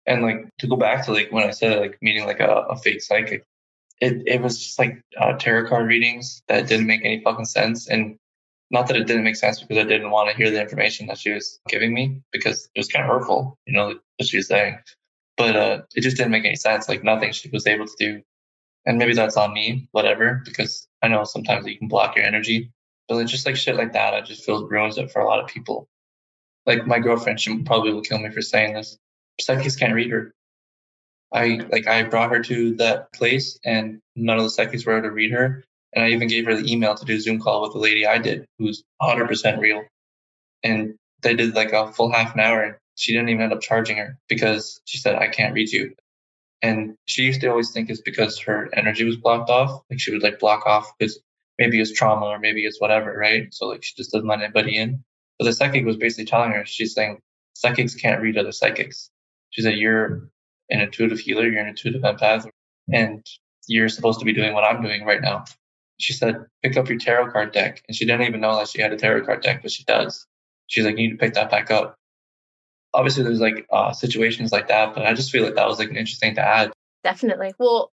And like to go back to like when I said like meeting like a, a fake psychic, it it was just like uh, tarot card readings that didn't make any fucking sense. And not that it didn't make sense because I didn't want to hear the information that she was giving me because it was kind of hurtful, you know, what she was saying. But uh, it just didn't make any sense. Like nothing she was able to do. And maybe that's on me, whatever, because I know sometimes you can block your energy. But it's just like shit like that, I just feel ruins it for a lot of people like my girlfriend, she probably will kill me for saying this. Psychics can't read her. I like I brought her to that place and none of the psychics were able to read her. And I even gave her the email to do a Zoom call with the lady I did, who's 100% real. And they did like a full half an hour and she didn't even end up charging her because she said, I can't read you. And she used to always think it's because her energy was blocked off. Like she would like block off because maybe it's trauma or maybe it's whatever, right? So like she just doesn't let anybody in. But the psychic was basically telling her, she's saying, psychics can't read other psychics. She said, you're an intuitive healer, you're an intuitive empath, and you're supposed to be doing what I'm doing right now. She said, pick up your tarot card deck. And she didn't even know that she had a tarot card deck, but she does. She's like, you need to pick that back up. Obviously, there's like uh, situations like that, but I just feel like that was like an interesting to add. Definitely. Well,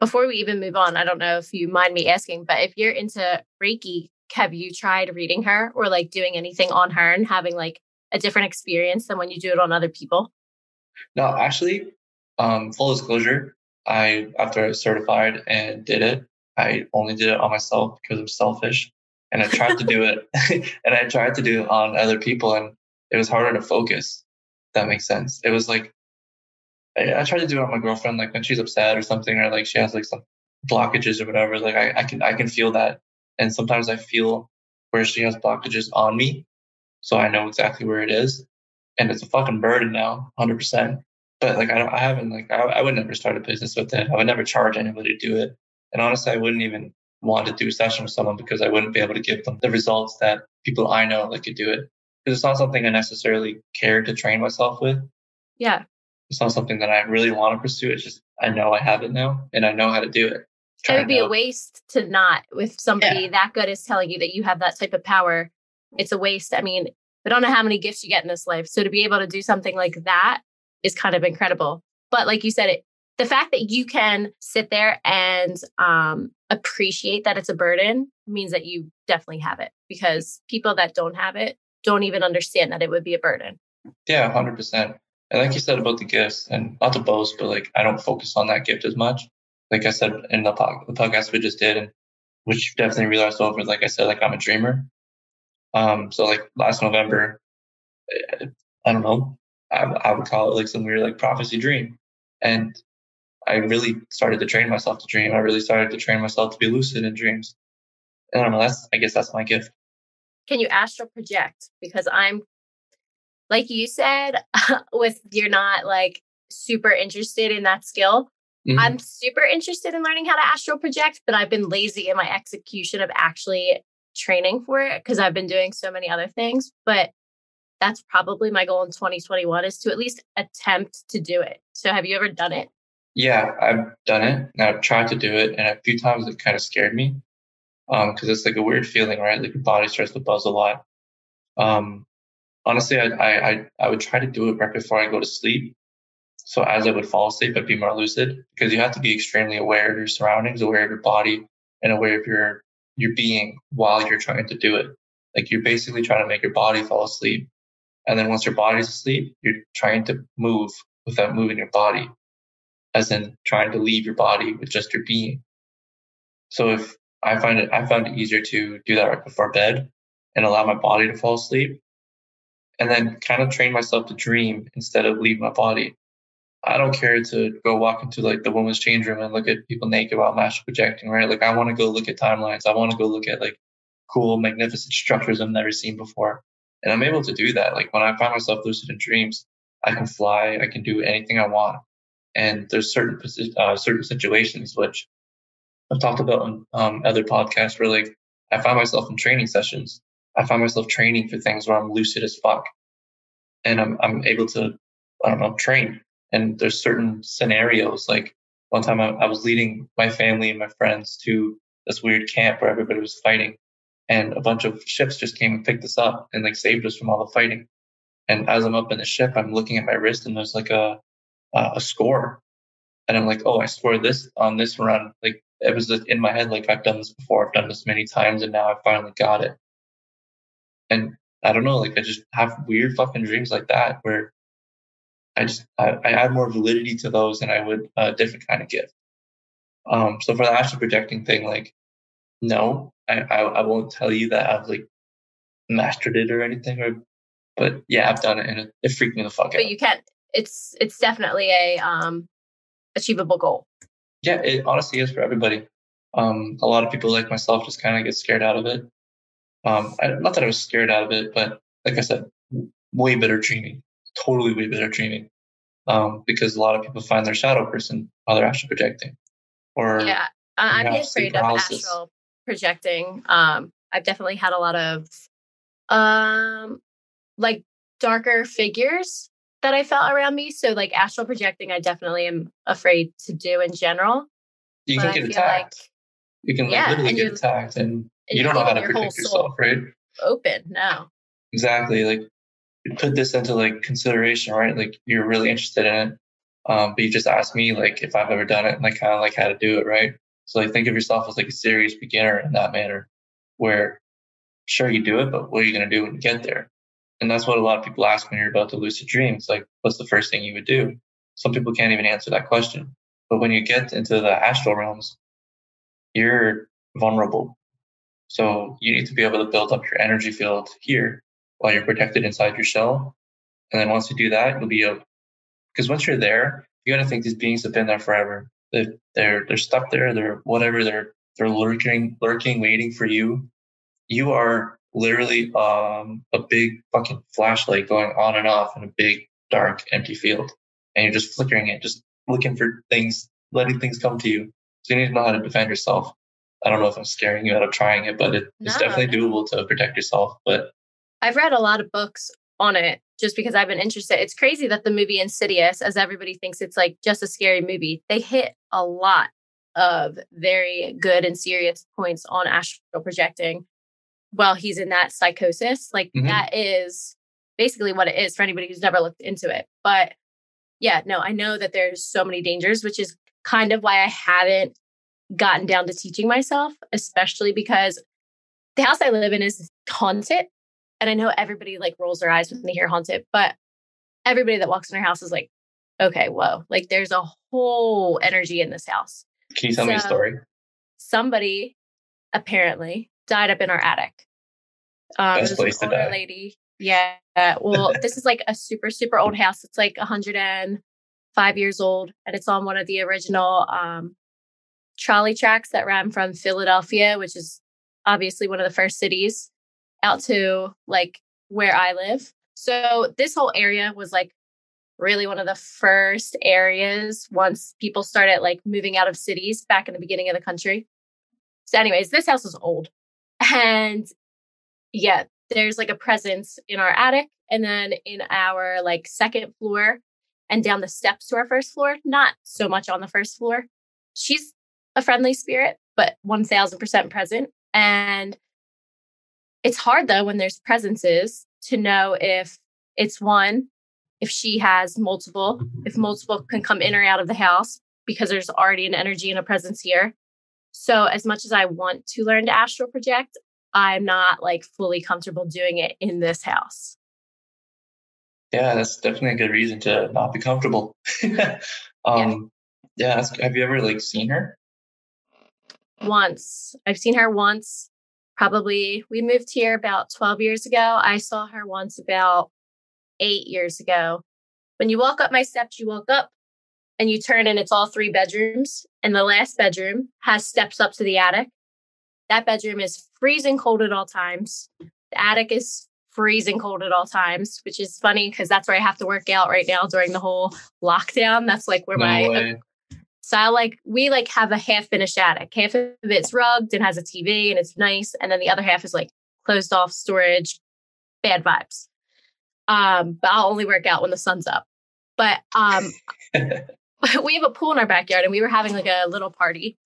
before we even move on, I don't know if you mind me asking, but if you're into Reiki, have you tried reading her or like doing anything on her and having like a different experience than when you do it on other people? No, actually, um, full disclosure, I after I certified and did it, I only did it on myself because I'm selfish. And I tried to do it and I tried to do it on other people and it was harder to focus. That makes sense. It was like I, I tried to do it on my girlfriend, like when she's upset or something, or like she has like some blockages or whatever. Like I, I can I can feel that. And sometimes I feel where she has blockages on me. So I know exactly where it is. And it's a fucking burden now, hundred percent but like I don't, I haven't like I, I would never start a business with it. I would never charge anybody to do it. And honestly, I wouldn't even want to do a session with someone because I wouldn't be able to give them the results that people I know that could do it. Because it's not something I necessarily care to train myself with. Yeah. It's not something that I really want to pursue. It's just I know I have it now and I know how to do it. It would be a waste to not with somebody Yeah. that good is telling you that you have that type of power. It's a waste. I mean, we don't know how many gifts you get in this life. So to be able to do something like that is kind of incredible. But like you said, it the fact that you can sit there and um, appreciate that it's a burden means that you definitely have it because people that don't have it don't even understand that it would be a burden. Yeah, hundred percent. And like you said about the gifts, and not to boast, but like I don't focus on that gift as much. Like I said in the, pod, the podcast we just did, and which you definitely realized over. Like I said, like I'm a dreamer. Um, so like last November, eh, I don't know, I, I would call it like some weird like prophecy dream, and I really started to train myself to dream. I really started to train myself to be lucid in dreams. And I don't know. That's I guess that's my gift. Can you astral project? Because I'm, like you said, with you're not like super interested in that skill. Mhm. I'm super interested in learning how to astral project, but I've been lazy in my execution of actually training for it because I've been doing so many other things. But that's probably my goal in 2021 is to at least attempt to do it. So have you ever done it? Yeah, I've done it and I've tried to do it, and a few times it kind of scared me because it's like a weird feeling, right? Like your body starts to buzz a lot. Um, honestly, I, I I I would try to do it right before I go to sleep. So as I would fall asleep, I'd be more lucid because you have to be extremely aware of your surroundings, aware of your body, and aware of your your being while you're trying to do it. Like you're basically trying to make your body fall asleep, and then once your body's asleep, you're trying to move without moving your body as in trying to leave your body with just your being. So if I find it, I found it easier to do that right before bed and allow my body to fall asleep and then kind of train myself to dream instead of leave my body. I don't care to go walk into like the women's change room and look at people naked while I'm astral projecting, right? Like I want to go look at timelines. I want to go look at like cool, magnificent structures I've never seen before. And I'm able to do that. Like when I find myself lucid in dreams, I can fly. I can do anything I want and there's certain uh, certain situations which I've talked about on um, other podcasts where like I find myself in training sessions. I find myself training for things where I'm lucid as fuck, and I'm I'm able to I don't know train. And there's certain scenarios like one time I, I was leading my family and my friends to this weird camp where everybody was fighting, and a bunch of ships just came and picked us up and like saved us from all the fighting. And as I'm up in the ship, I'm looking at my wrist and there's like a uh, a score. And i'm like oh i scored this on this run. Like it was in my head like i've done this before. I've done this many times and now i finally got it. And i don't know like i just have weird fucking dreams like that where i just i, I add more validity to those than i would a different kind of gift. Um so for the astral projecting thing like no i i, I won't tell you that i've like mastered it or anything or but yeah i've done it and it, it freaked me the fuck out But you can't. It's it's definitely a um achievable goal. yeah, it honestly is for everybody. Um, a lot of people like myself just kind of get scared out of it. Um, I, not that I was scared out of it, but like I said, way better dreaming, totally way better dreaming. Um, because a lot of people find their shadow person while they're astral projecting, or Yeah, I'm afraid of astral projecting. Um, I've definitely had a lot of um like darker figures that I felt around me. So like astral projecting, I definitely am afraid to do in general. you can get attacked. you can like, yeah, literally get attacked, and and you don't know how to leaving your whole protect yourself, right? open. No. Exactly. Like put this into like consideration, right? Like you're really interested in it. Um, but you just asked me like if I've ever done it and like kind of like how to do it, right? So like think of yourself as like a serious beginner in that manner, where sure you do it, but what are you gonna do when you get there? And that's what a lot of people ask when you're about to lucid dream. It's like, what's the first thing you would do? Some people can't even answer that question. But when you get into the astral realms, you're vulnerable. So you need to be able to build up your energy field here while you're protected inside your shell. And then once you do that, you'll be able, because once you're there, you got to think these beings have been there forever. They're, they're, they're stuck there. They're whatever. They're, they're lurking, lurking, waiting for you. You are literally um, a big fucking flashlight going on and off in a big, dark, empty field. And you're just flickering it, just looking for things, letting things come to you. So you need to know how to defend yourself. I don't know if I'm scaring you out of trying it, but it, it's definitely doable to protect yourself. But I've read a lot of books on it just because I've been interested. It's crazy that the movie Insidious, as everybody thinks it's like just a scary movie, they hit a lot of very good and serious points on astral projecting while he's in that psychosis. Like Mhm. that is basically what it is for anybody who's never looked into it. But yeah, no, I know that there's so many dangers, which is kind of why I haven't gotten down to teaching myself, especially because the house I live in is haunted. And I know everybody like rolls their eyes when they hear haunted, but everybody that walks in their house is like, okay, whoa, like there's a whole energy in this house. can you tell me a story? Somebody apparently died up in our attic. Um, Best place to die. lady. Yeah. Well, this is like a super, super old house. It's like 105 years old, and it's on one of the original um, trolley tracks that ran from Philadelphia, which is obviously one of the first cities, out to like where I live. So this whole area was like really one of the first areas once people started like moving out of cities back in the beginning of the country. So, anyways, this house is old. And yeah, there's like a presence in our attic and then in our like second floor and down the steps to our first floor, not so much on the first floor. She's a friendly spirit, but 1000% present. And it's hard though when there's presences to know if it's one, if she has multiple, if multiple can come in or out of the house because there's already an energy and a presence here. So, as much as I want to learn to astral project, I'm not like fully comfortable doing it in this house. Yeah, that's definitely a good reason to not be comfortable. um, yeah. that's, have you ever like seen her? Once I've seen her once, probably we moved here about 12 years ago. I saw her once about eight years ago. When you walk up my steps, you walk up and you turn and it's all three bedrooms. And the last bedroom has steps up to the attic. That bedroom is freezing cold at all times. The attic is freezing cold at all times, which is funny because that's where I have to work out right now during the whole lockdown. That's like where No my way. So I like we like have a half finished attic. Half of it's rugged and has a TV and it's nice, and then the other half is like closed off storage, bad vibes. Um, but I'll only work out when the sun's up. But um, we have a pool in our backyard, and we were having like a little party,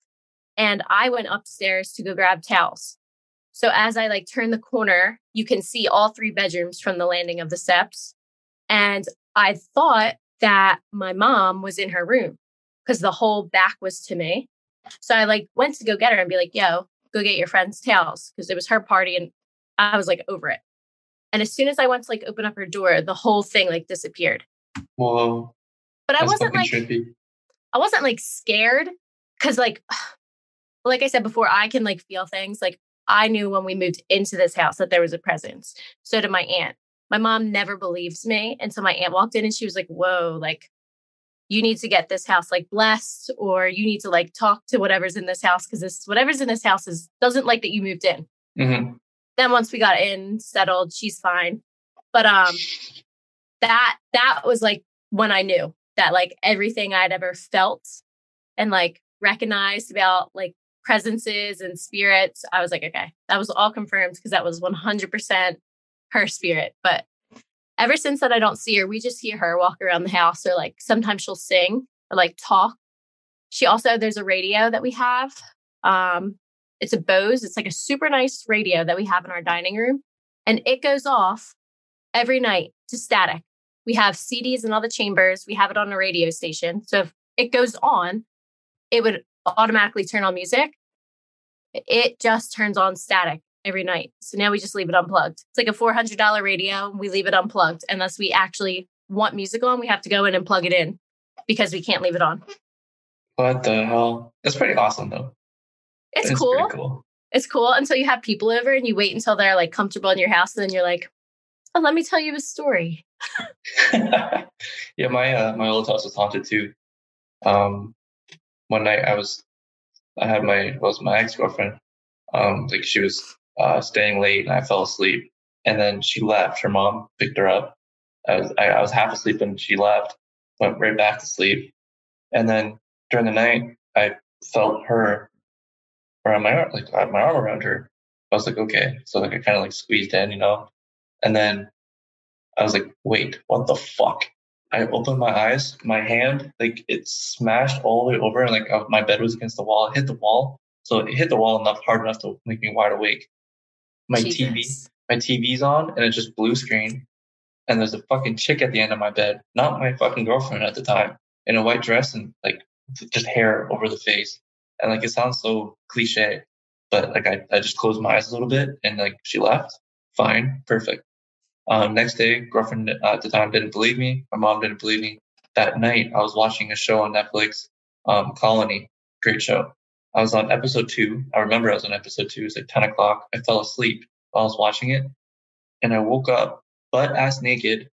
and I went upstairs to go grab towels. So as I like turn the corner, you can see all three bedrooms from the landing of the steps, and I thought that my mom was in her room because the whole back was to me. So I like went to go get her and be like, yo, go get your friend's tails because it was her party and I was like over it. And as soon as I went to like open up her door, the whole thing like disappeared. Whoa, But I wasn't like trippy. I wasn't like scared because like like I said before, I can like feel things. Like I knew when we moved into this house that there was a presence. So did my aunt. My mom never believes me until my aunt walked in and she was like, whoa, like you need to get this house like blessed or you need to like talk to whatever's in this house because this whatever's in this house is doesn't like that you moved in. Mhm. Then once we got in, settled, she's fine. But um that that was like when I knew that like everything I'd ever felt and like recognized about like presences and spirits, I was like, okay, that was all confirmed because that was 100% her spirit. But ever since that, I don't see her. We just see her walk around the house or like sometimes she'll sing or like talk. She also, there's a radio that we have. Um, it's a Bose. It's like a super nice radio that we have in our dining room. And it goes off every night to static. We have CDs in all the chambers. We have it on a radio station. So if it goes on, it would automatically turn on music. It just turns on static every night. So now we just leave it unplugged. It's like a $400 radio. We leave it unplugged unless we actually want music on. We have to go in and plug it in because we can't leave it on. What the hell? That's pretty awesome though. It's cool. Cool. It's cool until you have people over and you wait until they're like comfortable in your house. And then you're like, oh, let me tell you a story. yeah, my uh, my old house was haunted too. Um, one night I was, I had my was my ex girlfriend. Um, like she was uh, staying late and I fell asleep, and then she left. Her mom picked her up. I was I, I was half asleep and she left. Went right back to sleep, and then during the night I felt her around my arm, like I had my arm around her. I was like, okay. So like I kind of like squeezed in, you know, and then I was like, wait, what the fuck? I opened my eyes, my hand, like it smashed all the way over, and like uh, my bed was against the wall. It hit the wall, so it hit the wall enough, hard enough to make me wide awake. My TV, my TV's on, and it's just blue screen, and there's a fucking chick at the end of my bed, not my fucking girlfriend at the time, in a white dress and like just hair over the face, and like it sounds so cliche, but like I, I just closed my eyes a little bit, and like she left, fine, perfect. Um, next day, girlfriend uh, at the time didn't believe me. My mom didn't believe me. That night, I was watching a show on Netflix, um, Colony. Great show. I was on episode two. I remember I was on episode two. It was like 10 o'clock. I fell asleep while I was watching it. And I woke up butt ass naked.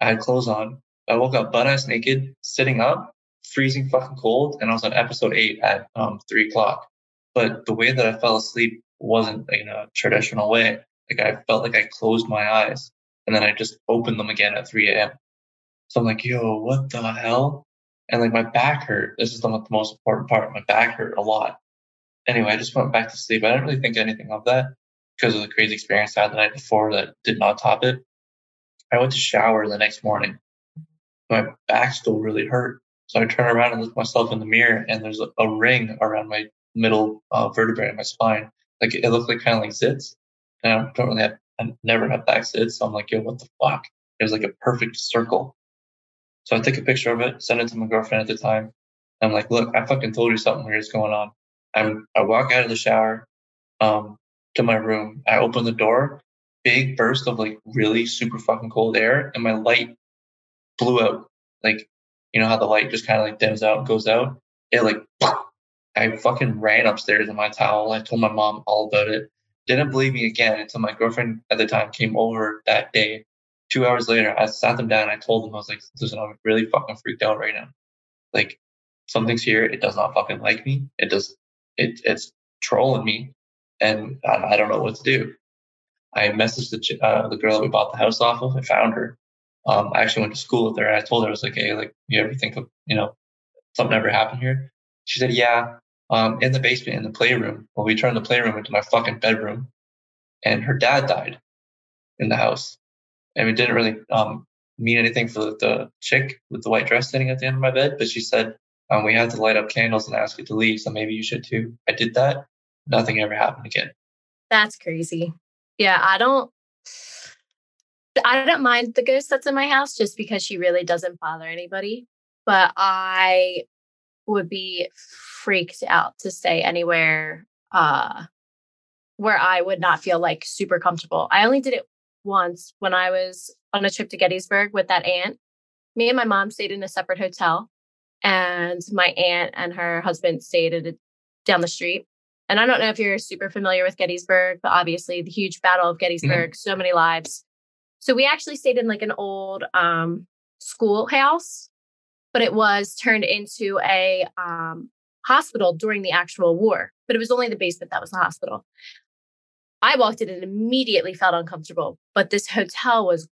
I had clothes on. I woke up butt ass naked, sitting up, freezing fucking cold. And I was on episode eight at um, three o'clock. But the way that I fell asleep wasn't in a traditional way. Like I felt like I closed my eyes and then I just opened them again at 3 a.m. So I'm like, yo, what the hell? And like my back hurt. This is the the most important part. My back hurt a lot. Anyway, I just went back to sleep. I didn't really think anything of that because of the crazy experience I had the night before that did not top it. I went to shower the next morning. My back still really hurt. So I turn around and look myself in the mirror and there's a, a ring around my middle uh, vertebrae in my spine. Like it looked like kind of like zits. And I don't really have I never had back zits. So I'm like, yo, what the fuck? It was like a perfect circle. So I take a picture of it, send it to my girlfriend at the time. I'm like, look, I fucking told you something weird is going on. I'm, I walk out of the shower, um, to my room. I open the door, big burst of like really super fucking cold air, and my light blew out. Like, you know how the light just kind of like dims out and goes out? It like, I fucking ran upstairs in my towel. I told my mom all about it didn't believe me again until my girlfriend at the time came over that day. Two hours later, I sat them down. I told them, I was like, listen, I'm really fucking freaked out right now. Like, something's here. It does not fucking like me. It does, it, it's trolling me. And I, I don't know what to do. I messaged the, uh, the girl that we bought the house off of. I found her. Um, I actually went to school with her. And I told her, I was like, hey, like, you ever think of, you know, something ever happened here? She said, yeah, um, in the basement in the playroom. Well, we turned the playroom into my fucking bedroom, and her dad died in the house, and it didn't really um, mean anything for the chick with the white dress sitting at the end of my bed. But she said um, we had to light up candles and ask you to leave, so maybe you should too. I did that. Nothing ever happened again. That's crazy. Yeah, I don't. I don't mind the ghost that's in my house just because she really doesn't bother anybody. But I would be freaked out to stay anywhere uh where I would not feel like super comfortable. I only did it once when I was on a trip to Gettysburg with that aunt. Me and my mom stayed in a separate hotel and my aunt and her husband stayed at a, down the street. And I don't know if you're super familiar with Gettysburg, but obviously the huge battle of Gettysburg, mm-hmm. so many lives. So we actually stayed in like an old um schoolhouse but it was turned into a um, hospital during the actual war. But it was only the basement that was the hospital. I walked in and immediately felt uncomfortable, but this hotel was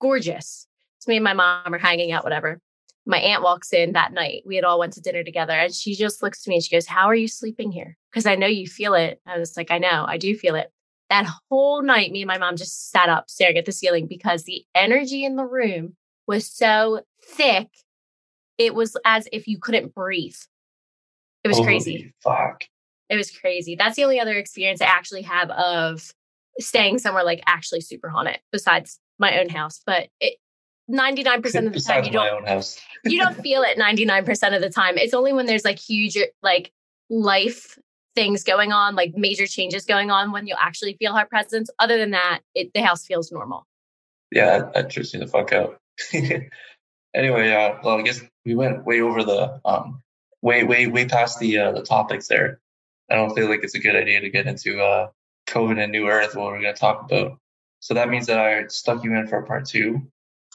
gorgeous. So me and my mom are hanging out, whatever. My aunt walks in that night. We had all went to dinner together, and she just looks to me and she goes, "How are you sleeping here?" Because I know you feel it. I was like, "I know, I do feel it." That whole night, me and my mom just sat up staring at the ceiling because the energy in the room was so thick it was as if you couldn't breathe. It was Holy crazy. Fuck. It was crazy. That's the only other experience I actually have of staying somewhere like actually super haunted besides my own house. But it 99% of the time you my don't own house. you don't feel it 99% of the time. It's only when there's like huge like life things going on, like major changes going on when you'll actually feel her presence. Other than that, it, the house feels normal. Yeah, that, that trips me the fuck out. anyway, uh, well, I guess we went way over the um, way way way past the uh, the topics there. I don't feel like it's a good idea to get into uh, COVID and New Earth, what we're going to talk about. So that means that I stuck you in for part two.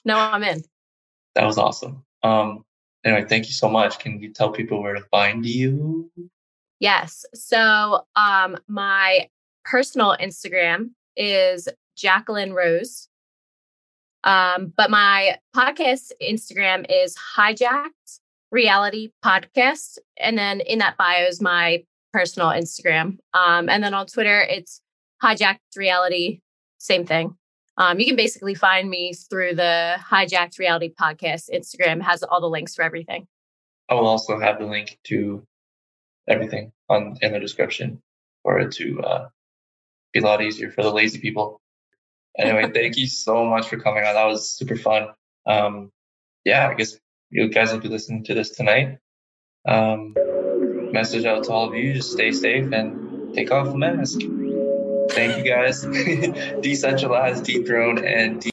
No, I'm in. That was awesome. Um, anyway, thank you so much. Can you tell people where to find you? Yes. So um, my personal Instagram is Jacqueline Rose. Um, but my podcast Instagram is hijacked reality podcast. And then in that bio is my personal Instagram. Um, and then on Twitter, it's hijacked reality, same thing. Um, you can basically find me through the hijacked reality podcast. Instagram has all the links for everything. I will also have the link to everything on in the description for it to uh, be a lot easier for the lazy people. Anyway, thank you so much for coming on. That was super fun. Um, yeah, I guess you guys will be listening to this tonight. Um, message out to all of you: just stay safe and take off the mask. Thank you guys. Decentralized, dethroned, and. De-